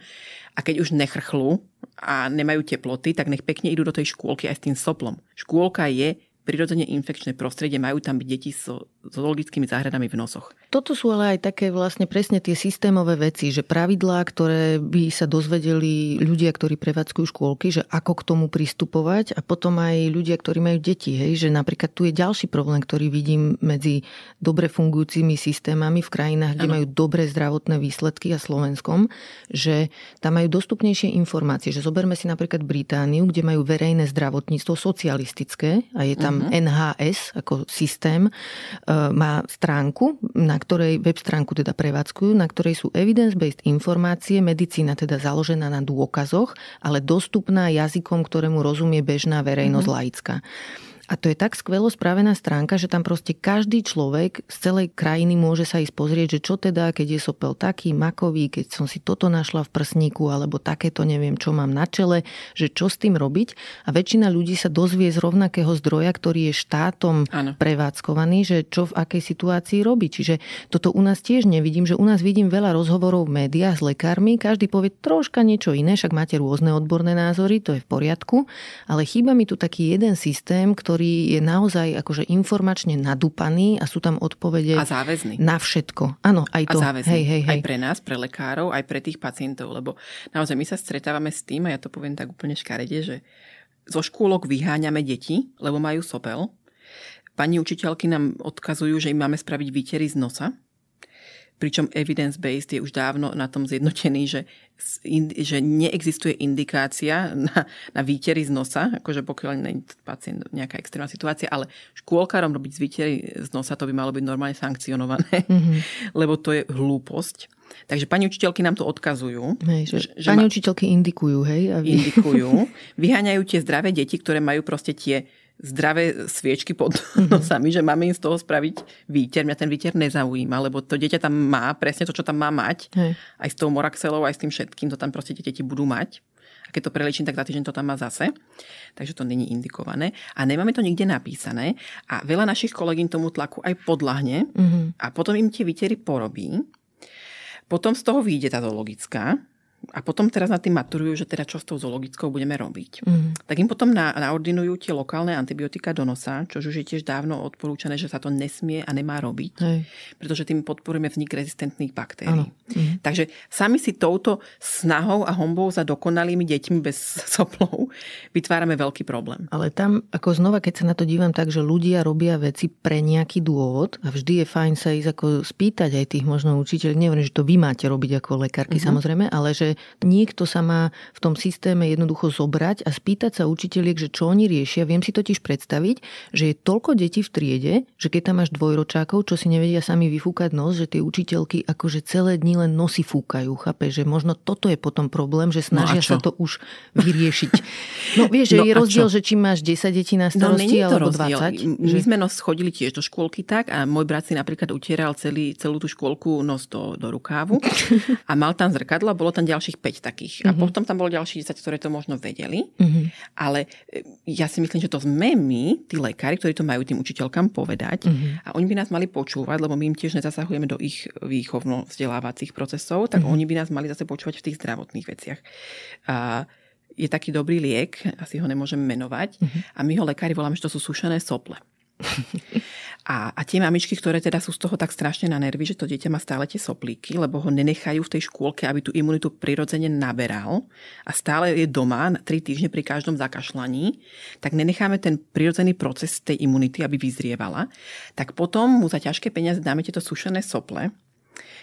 A keď už nechrchlú a nemajú teploty, tak nech pekne idú do tej škôlky aj s tým soplom. Škôlka je prirodzene infekčné prostredie, majú tam byť deti so zoologickými záhradami v nosoch. Toto sú ale aj také vlastne presne tie systémové veci, že pravidlá, ktoré by sa dozvedeli ľudia, ktorí prevádzkujú škôlky, že ako k tomu pristupovať a potom aj ľudia, ktorí majú deti, hej, že napríklad tu je ďalší problém, ktorý vidím medzi dobre fungujúcimi systémami v krajinách, kde ano. majú dobré zdravotné výsledky a Slovenskom, že tam majú dostupnejšie informácie, že zoberme si napríklad Britániu, kde majú verejné zdravotníctvo socialistické a je tam Mhm. NHS ako systém, má stránku, na ktorej, web stránku teda prevádzkujú, na ktorej sú evidence-based informácie, medicína teda založená na dôkazoch, ale dostupná jazykom, ktorému rozumie bežná verejnosť mm-hmm. laická. A to je tak skvelo spravená stránka, že tam proste každý človek z celej krajiny môže sa ísť pozrieť, že čo teda, keď je sopel taký, makový, keď som si toto našla v prsníku, alebo takéto neviem, čo mám na čele, že čo s tým robiť. A väčšina ľudí sa dozvie z rovnakého zdroja, ktorý je štátom ano. prevádzkovaný, že čo v akej situácii robí. Čiže toto u nás tiež nevidím, že u nás vidím veľa rozhovorov v médiách s lekármi, každý povie troška niečo iné, však máte rôzne odborné názory, to je v poriadku, ale chýba mi tu taký jeden systém, ktorý ktorý je naozaj akože informačne nadúpaný a sú tam odpovede a záväzný. na všetko. Áno, aj to. A záväzný. Hej, hej, hej. Aj pre nás, pre lekárov, aj pre tých pacientov, lebo naozaj my sa stretávame s tým, a ja to poviem tak úplne škarede, že zo škôlok vyháňame deti, lebo majú sopel. Pani učiteľky nám odkazujú, že im máme spraviť výtery z nosa, pričom evidence-based je už dávno na tom zjednotený, že, že neexistuje indikácia na, na výtery z nosa, akože pokiaľ nie je pacient nejaká extrémna situácia, ale škôlkarom robiť z výtery z nosa, to by malo byť normálne sankcionované, mm-hmm. lebo to je hlúposť. Takže pani učiteľky nám to odkazujú. Hej, že, že pani ma... učiteľky indikujú, hej? A vy... Indikujú. Vyháňajú tie zdravé deti, ktoré majú proste tie zdravé sviečky pod mm-hmm. nosami, že máme im z toho spraviť výter. Mňa ten výter nezaujíma, lebo to dieťa tam má presne to, čo tam má mať. Hej. Aj s tou moraxelou, aj s tým všetkým, to tam proste deti budú mať. A keď to preličím, tak za týždeň to tam má zase. Takže to není indikované. A nemáme to nikde napísané. A veľa našich kolegín tomu tlaku aj podľahne. Mm-hmm. A potom im tie výtery porobí. Potom z toho vyjde tá zoologická, a potom teraz na tým maturujú, že teda čo s tou zoologickou budeme robiť. Mm. Tak im potom na, naordinujú tie lokálne antibiotika do nosa, čo už je tiež dávno odporúčané, že sa to nesmie a nemá robiť, Hej. pretože tým podporujeme vznik rezistentných baktérií. Mm. Takže sami si touto snahou a hombou za dokonalými deťmi bez soplov vytvárame veľký problém. Ale tam, ako znova, keď sa na to dívam tak, že ľudia robia veci pre nejaký dôvod a vždy je fajn sa ísť ako spýtať aj tých možno učiteľ, neviem, že to vy máte robiť ako lekárky mm-hmm. samozrejme, ale že niekto sa má v tom systéme jednoducho zobrať a spýtať sa učiteľiek, že čo oni riešia. Viem si totiž predstaviť, že je toľko detí v triede, že keď tam máš dvojročákov, čo si nevedia sami vyfúkať nos, že tie učiteľky akože celé dni len nosy fúkajú, chápe, že možno toto je potom problém, že no snažia no sa to už vyriešiť. No vieš, že no je rozdiel, čo? že či máš 10 detí na no, starosti no, alebo rozdiel. 20. My že... sme nos chodili tiež do škôlky tak a môj brat si napríklad utieral celý, celú tú škôlku nos do, do rukávu a mal tam zrkadlo bolo tam ďalších 5 takých. Uh-huh. A mhm. potom tam bolo ďalších 10, ktoré to možno vedeli. Uh-huh. Ale e, ja si myslím, že to sme my, tí lekári, ktorí to majú tým učiteľkám povedať uh-huh. a oni by nás mali počúvať, lebo my im tiež nezasahujeme do ich výchovno-vzdelávacích procesov, tak uh-huh. oni by nás mali zase počúvať v tých zdravotných veciach. A je taký dobrý liek, asi ho nemôžeme menovať, uh-huh. a my ho lekári voláme, že to sú sušené sople. A, a tie mamičky, ktoré teda sú z toho tak strašne na nervy, že to dieťa má stále tie soplíky, lebo ho nenechajú v tej škôlke, aby tú imunitu prirodzene naberal a stále je doma na 3 týždne pri každom zakašľaní, tak nenecháme ten prirodzený proces tej imunity, aby vyzrievala, tak potom mu za ťažké peniaze dáme tieto sušené sople,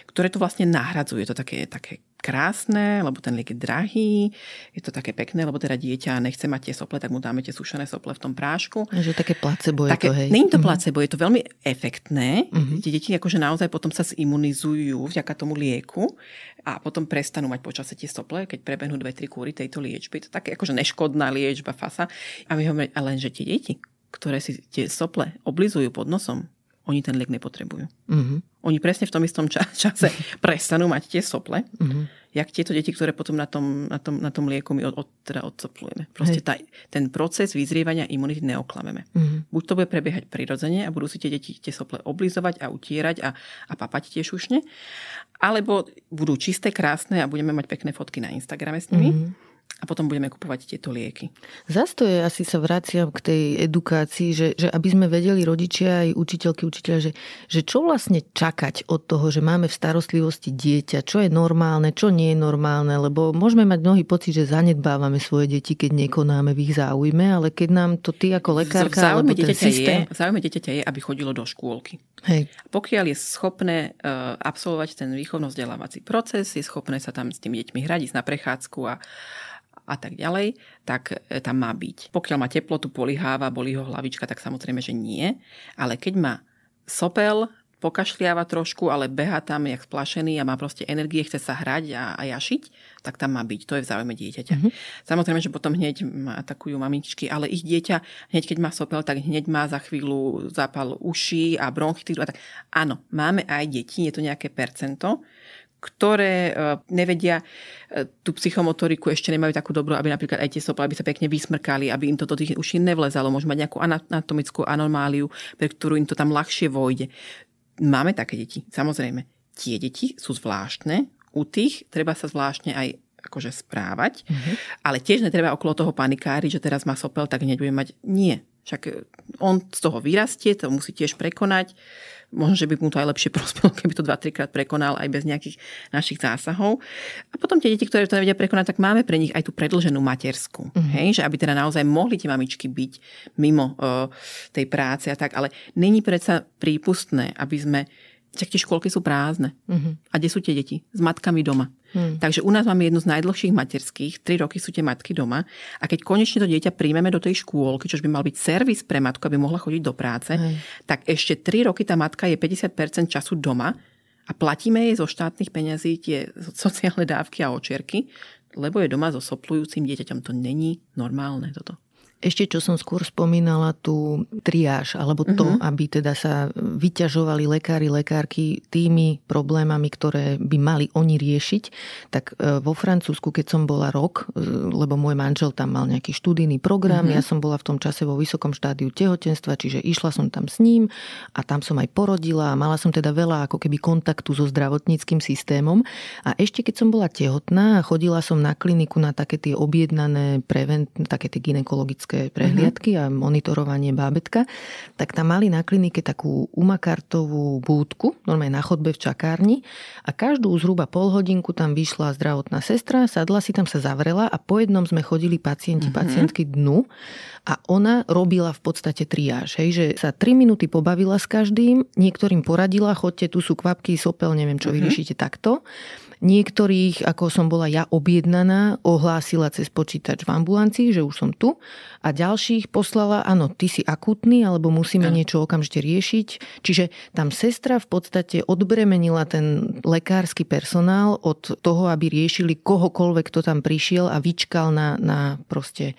ktoré to vlastne nahradzuje. Je to také, také krásne, lebo ten liek je drahý, je to také pekné, lebo teda dieťa nechce mať tie sople, tak mu dáme tie sušené sople v tom prášku. Že také placebo také, je to, hej. Není to mhm. placebo, uh-huh. je to veľmi efektné. Uh-huh. Tie deti akože naozaj potom sa zimunizujú vďaka tomu lieku a potom prestanú mať počase tie sople, keď prebehnú dve, tri kúry tejto liečby. To je také akože neškodná liečba, fasa. A my hovoríme, ale že tie deti, ktoré si tie sople oblizujú pod nosom, oni ten liek nepotrebujú. Uh-huh. Oni presne v tom istom čase prestanú mať tie sople, uh-huh. jak tieto deti, ktoré potom na tom, na tom, na tom lieku my od, od, teda odsoplujeme. Proste tá, ten proces vyzrievania imunity neoklameme. Uh-huh. Buď to bude prebiehať prirodzene a budú si tie deti tie sople oblizovať a utierať a, a papať tie šušne, alebo budú čisté, krásne a budeme mať pekné fotky na Instagrame s nimi. Uh-huh a potom budeme kupovať tieto lieky. Zas to je, asi sa vraciam k tej edukácii, že, že aby sme vedeli rodičia aj učiteľky, učiteľa, že, že čo vlastne čakať od toho, že máme v starostlivosti dieťa, čo je normálne, čo nie je normálne, lebo môžeme mať mnohý pocit, že zanedbávame svoje deti, keď nekonáme v ich záujme, ale keď nám to ty ako lekárka alebo ten systém... Je, záujme dieťaťa je, aby chodilo do škôlky. Hej. Pokiaľ je schopné uh, absolvovať ten výchovno-vzdelávací proces, je schopné sa tam s tými deťmi hradiť na prechádzku a a tak ďalej, tak e, tam má byť. Pokiaľ má teplotu, poliháva, boli ho hlavička, tak samozrejme, že nie. Ale keď má sopel, pokašliava trošku, ale beha tam jak splašený a má proste energie, chce sa hrať a, a jašiť, tak tam má byť. To je v záujme dieťaťa. Mm-hmm. Samozrejme, že potom hneď ma atakujú mamičky, ale ich dieťa, hneď keď má sopel, tak hneď má za chvíľu zápal uší a bronchitídu. A tak. Áno, máme aj deti, je to nejaké percento, ktoré e, nevedia e, tú psychomotoriku, ešte nemajú takú dobrú, aby napríklad aj tie sopla, aby sa pekne vysmrkali, aby im to do tých uší nevlezalo, môžu mať nejakú anatomickú anomáliu, pre ktorú im to tam ľahšie vojde. Máme také deti, samozrejme. Tie deti sú zvláštne, u tých treba sa zvláštne aj akože správať, mm-hmm. ale tiež netreba okolo toho panikári, že teraz má sopel, tak hneď bude mať. Nie. Však e, on z toho vyrastie, to musí tiež prekonať možno, že by mu to aj lepšie prospelo, keby to 2-3 krát prekonal aj bez nejakých našich zásahov. A potom tie deti, ktoré to nevedia prekonať, tak máme pre nich aj tú predlženú matersku. Mm-hmm. Hej? Že aby teda naozaj mohli tie mamičky byť mimo uh, tej práce a tak. Ale není predsa prípustné, aby sme však tie škôlky sú prázdne. Uh-huh. A kde sú tie deti? S matkami doma. Hmm. Takže u nás máme jednu z najdlhších materských, tri roky sú tie matky doma a keď konečne to dieťa príjmeme do tej škôlky, čo by mal byť servis pre matku, aby mohla chodiť do práce, hmm. tak ešte tri roky tá matka je 50% času doma a platíme jej zo štátnych peňazí tie sociálne dávky a očierky, lebo je doma so soplujúcim dieťaťom. To není normálne toto. Ešte čo som skôr spomínala, tú triáž, alebo to, uh-huh. aby teda sa vyťažovali lekári, lekárky tými problémami, ktoré by mali oni riešiť, tak e, vo Francúzsku, keď som bola rok, e, lebo môj manžel tam mal nejaký študijný program, uh-huh. ja som bola v tom čase vo vysokom štádiu tehotenstva, čiže išla som tam s ním a tam som aj porodila a mala som teda veľa ako keby kontaktu so zdravotníckým systémom. A ešte keď som bola tehotná a chodila som na kliniku na také tie objednané prevent, také tie ginekologické diagnostické prehliadky mm-hmm. a monitorovanie bábetka, tak tam mali na klinike takú umakartovú búdku, normálne na chodbe v čakárni a každú zhruba pol hodinku tam vyšla zdravotná sestra, sadla si tam sa zavrela a po jednom sme chodili pacienti, mm-hmm. pacientky dnu a ona robila v podstate triáž, hej, že sa 3 minúty pobavila s každým, niektorým poradila, chodte, tu sú kvapky, sopel, neviem čo, mm-hmm. vyriešite takto Niektorých, ako som bola ja objednaná, ohlásila cez počítač v ambulancii, že už som tu a ďalších poslala, áno, ty si akutný, alebo musíme ano. niečo okamžite riešiť. Čiže tam sestra v podstate odbremenila ten lekársky personál od toho, aby riešili kohokoľvek, kto tam prišiel a vyčkal na, na proste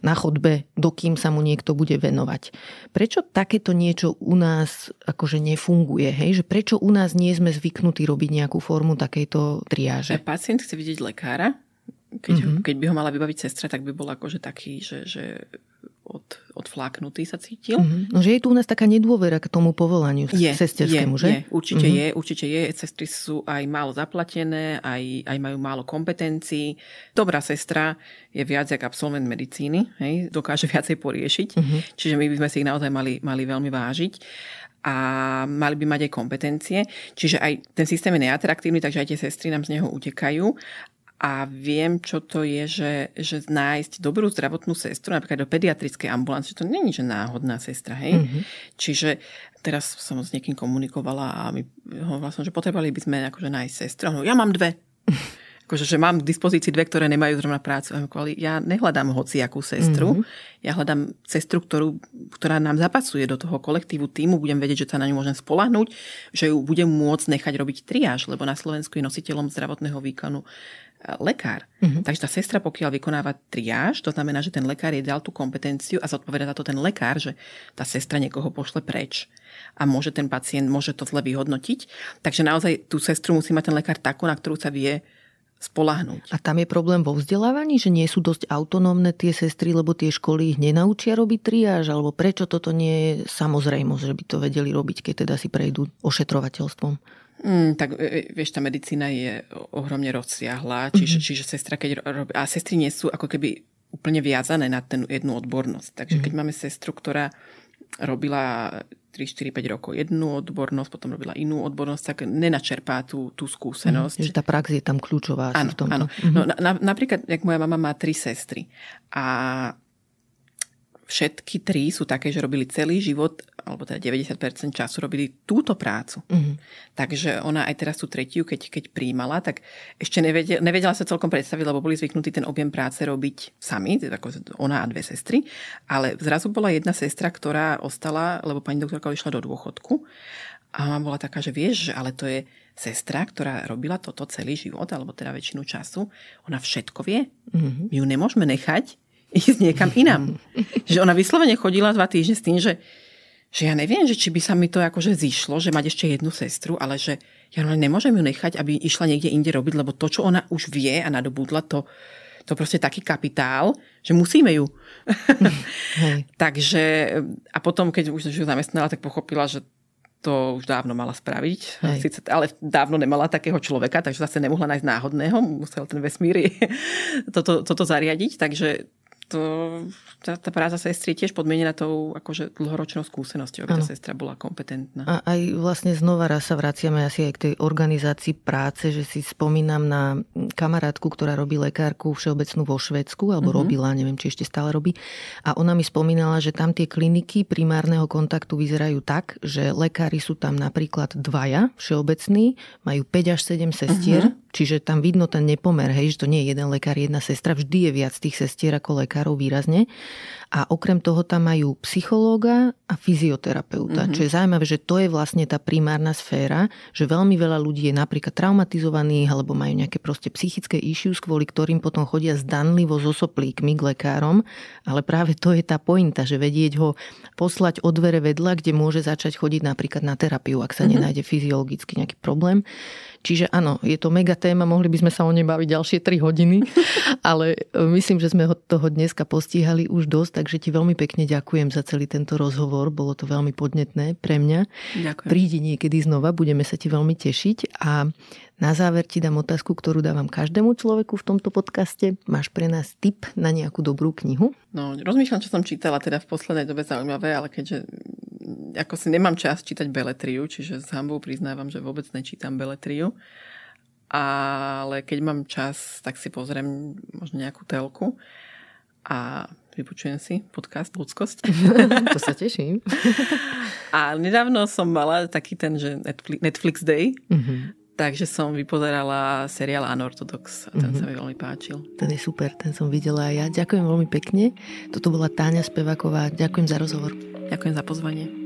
na chodbe, dokým sa mu niekto bude venovať. Prečo takéto niečo u nás akože nefunguje? Hej? Že prečo u nás nie sme zvyknutí robiť nejakú formu takejto triáže? Pacient chce vidieť lekára, keď, mm-hmm. keď by ho mala vybaviť sestra, tak by bol akože taký, že, že od, odfláknutý sa cítil. Mm-hmm. No, že je tu u nás taká nedôvera k tomu povolaniu je, sesterskému, je, že? Je, určite mm-hmm. je, určite je. Sestry sú aj málo zaplatené, aj, aj majú málo kompetencií. Dobrá sestra je viac jak absolvent medicíny, hej, dokáže viacej poriešiť. Mm-hmm. Čiže my by sme si ich naozaj mali, mali veľmi vážiť a mali by mať aj kompetencie. Čiže aj ten systém je neatraktívny, takže aj tie sestry nám z neho utekajú a viem, čo to je, že, že nájsť dobrú zdravotnú sestru, napríklad do pediatrickej ambulancie, to není, že náhodná sestra, hej. Mm-hmm. Čiže teraz som s niekým komunikovala a my hovorila som, že potrebovali by sme akože nájsť sestru. No, ja mám dve. akože, že mám v dispozícii dve, ktoré nemajú zrovna prácu. Ja nehľadám hociakú sestru, mm-hmm. ja hľadám sestru, ktorú, ktorá nám zapasuje do toho kolektívu týmu, budem vedieť, že sa na ňu môžem spolahnúť, že ju budem môcť nechať robiť triáž, lebo na Slovensku je nositeľom zdravotného výkonu lekár. Mm-hmm. Takže tá sestra, pokiaľ vykonáva triáž, to znamená, že ten lekár je dal tú kompetenciu a zodpoveda za to ten lekár, že tá sestra niekoho pošle preč a môže ten pacient, môže to zle vyhodnotiť. Takže naozaj tú sestru musí mať ten lekár takú, na ktorú sa vie spolahnúť. A tam je problém vo vzdelávaní, že nie sú dosť autonómne tie sestry, lebo tie školy ich nenaučia robiť triáž, alebo prečo toto nie je samozrejmosť, že by to vedeli robiť, keď teda si prejdú ošetrovateľstvom? Mm, tak e, e, vieš, tá medicína je ohromne rozsiahla, čiže, mm-hmm. čiže sestra, keď robí, a sestry nie sú ako keby úplne viazané na ten jednu odbornosť. Takže mm-hmm. keď máme sestru, ktorá robila 3, 4, 5 rokov jednu odbornosť, potom robila inú odbornosť, tak nenačerpá tú, tú skúsenosť. Mm, že tá prax je tam kľúčová. Áno, v tomto. áno. Mm-hmm. No, na, napríklad, jak moja mama má tri sestry a všetky tri sú také, že robili celý život, alebo teda 90% času robili túto prácu. Mm-hmm. Takže ona aj teraz tú tretiu, keď, keď príjmala, tak ešte nevedela, nevedela sa celkom predstaviť, lebo boli zvyknutí ten objem práce robiť sami, ako ona a dve sestry. Ale zrazu bola jedna sestra, ktorá ostala, lebo pani doktorka išla do dôchodku. A mama bola taká, že vieš, ale to je sestra, ktorá robila toto celý život, alebo teda väčšinu času. Ona všetko vie. Mm-hmm. My ju nemôžeme nechať ísť niekam inám. že ona vyslovene chodila dva týždne s tým, že, že ja neviem, že či by sa mi to akože zišlo, že mať ešte jednu sestru, ale že ja nemôžem ju nechať, aby išla niekde inde robiť, lebo to, čo ona už vie a nadobudla, to, to proste taký kapitál, že musíme ju. Hej. Takže a potom, keď už ju zamestnala, tak pochopila, že to už dávno mala spraviť. Sice, ale dávno nemala takého človeka, takže zase nemohla nájsť náhodného. Musel ten vesmír toto, toto zariadiť. Takže to, tá, tá práca sestry je tiež podmienená tou akože dlhoročnou skúsenosťou, aby tá sestra bola kompetentná. A aj vlastne znova raz sa vraciame asi aj k tej organizácii práce, že si spomínam na kamarátku, ktorá robí lekárku všeobecnú vo Švedsku, alebo mm-hmm. robila, neviem, či ešte stále robí. A ona mi spomínala, že tam tie kliniky primárneho kontaktu vyzerajú tak, že lekári sú tam napríklad dvaja všeobecní, majú 5 až 7 sestier, mm-hmm Čiže tam vidno ten nepomer, hej, že to nie je jeden lekár, jedna sestra, vždy je viac tých sestier ako lekárov výrazne. A okrem toho tam majú psychológa a fyzioterapeuta. Mm-hmm. Čo je zaujímavé, že to je vlastne tá primárna sféra, že veľmi veľa ľudí je napríklad traumatizovaných alebo majú nejaké proste psychické issues, kvôli ktorým potom chodia zdanlivo so soplíkmi k lekárom. Ale práve to je tá pointa, že vedieť ho poslať o dvere vedľa, kde môže začať chodiť napríklad na terapiu, ak sa mm-hmm. nenájde fyziologicky nejaký problém. Čiže áno, je to mega téma, mohli by sme sa o nej baviť ďalšie 3 hodiny, ale myslím, že sme ho toho dneska postíhali už dosť, takže ti veľmi pekne ďakujem za celý tento rozhovor, bolo to veľmi podnetné pre mňa. Ďakujem. Prídi niekedy znova, budeme sa ti veľmi tešiť a na záver ti dám otázku, ktorú dávam každému človeku v tomto podcaste. Máš pre nás tip na nejakú dobrú knihu? No, rozmýšľam, čo som čítala teda v poslednej dobe zaujímavé, ale keďže ako si nemám čas čítať beletriu, čiže s hambou priznávam, že vôbec nečítam beletriu. Ale keď mám čas, tak si pozriem možno nejakú telku a vypočujem si podcast Ľudskosť. to sa teším. a nedávno som mala taký ten, že Netflix Day. Mm-hmm Takže som vypozerala seriál Unorthodox a ten mm-hmm. sa mi veľmi páčil. Ten je super, ten som videla aj ja. Ďakujem veľmi pekne. Toto bola Táňa Spevaková. Ďakujem za rozhovor. Ďakujem za pozvanie.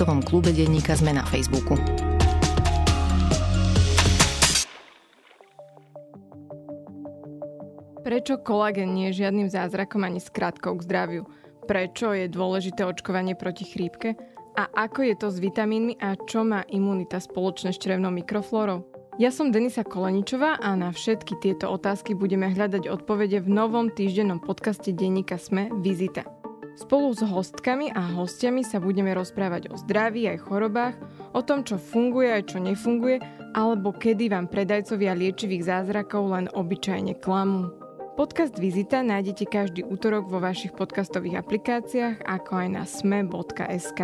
podcastovom klube denníka Sme na Facebooku. Prečo kolagén nie je žiadnym zázrakom ani skratkou k zdraviu? Prečo je dôležité očkovanie proti chrípke? A ako je to s vitamínmi a čo má imunita spoločné s črevnou mikroflórou? Ja som Denisa Koleničová a na všetky tieto otázky budeme hľadať odpovede v novom týždennom podcaste denníka Sme Vizita. Spolu s hostkami a hostiami sa budeme rozprávať o zdraví aj chorobách, o tom, čo funguje aj čo nefunguje, alebo kedy vám predajcovia liečivých zázrakov len obyčajne klamú. Podcast Vizita nájdete každý útorok vo vašich podcastových aplikáciách, ako aj na sme.sk.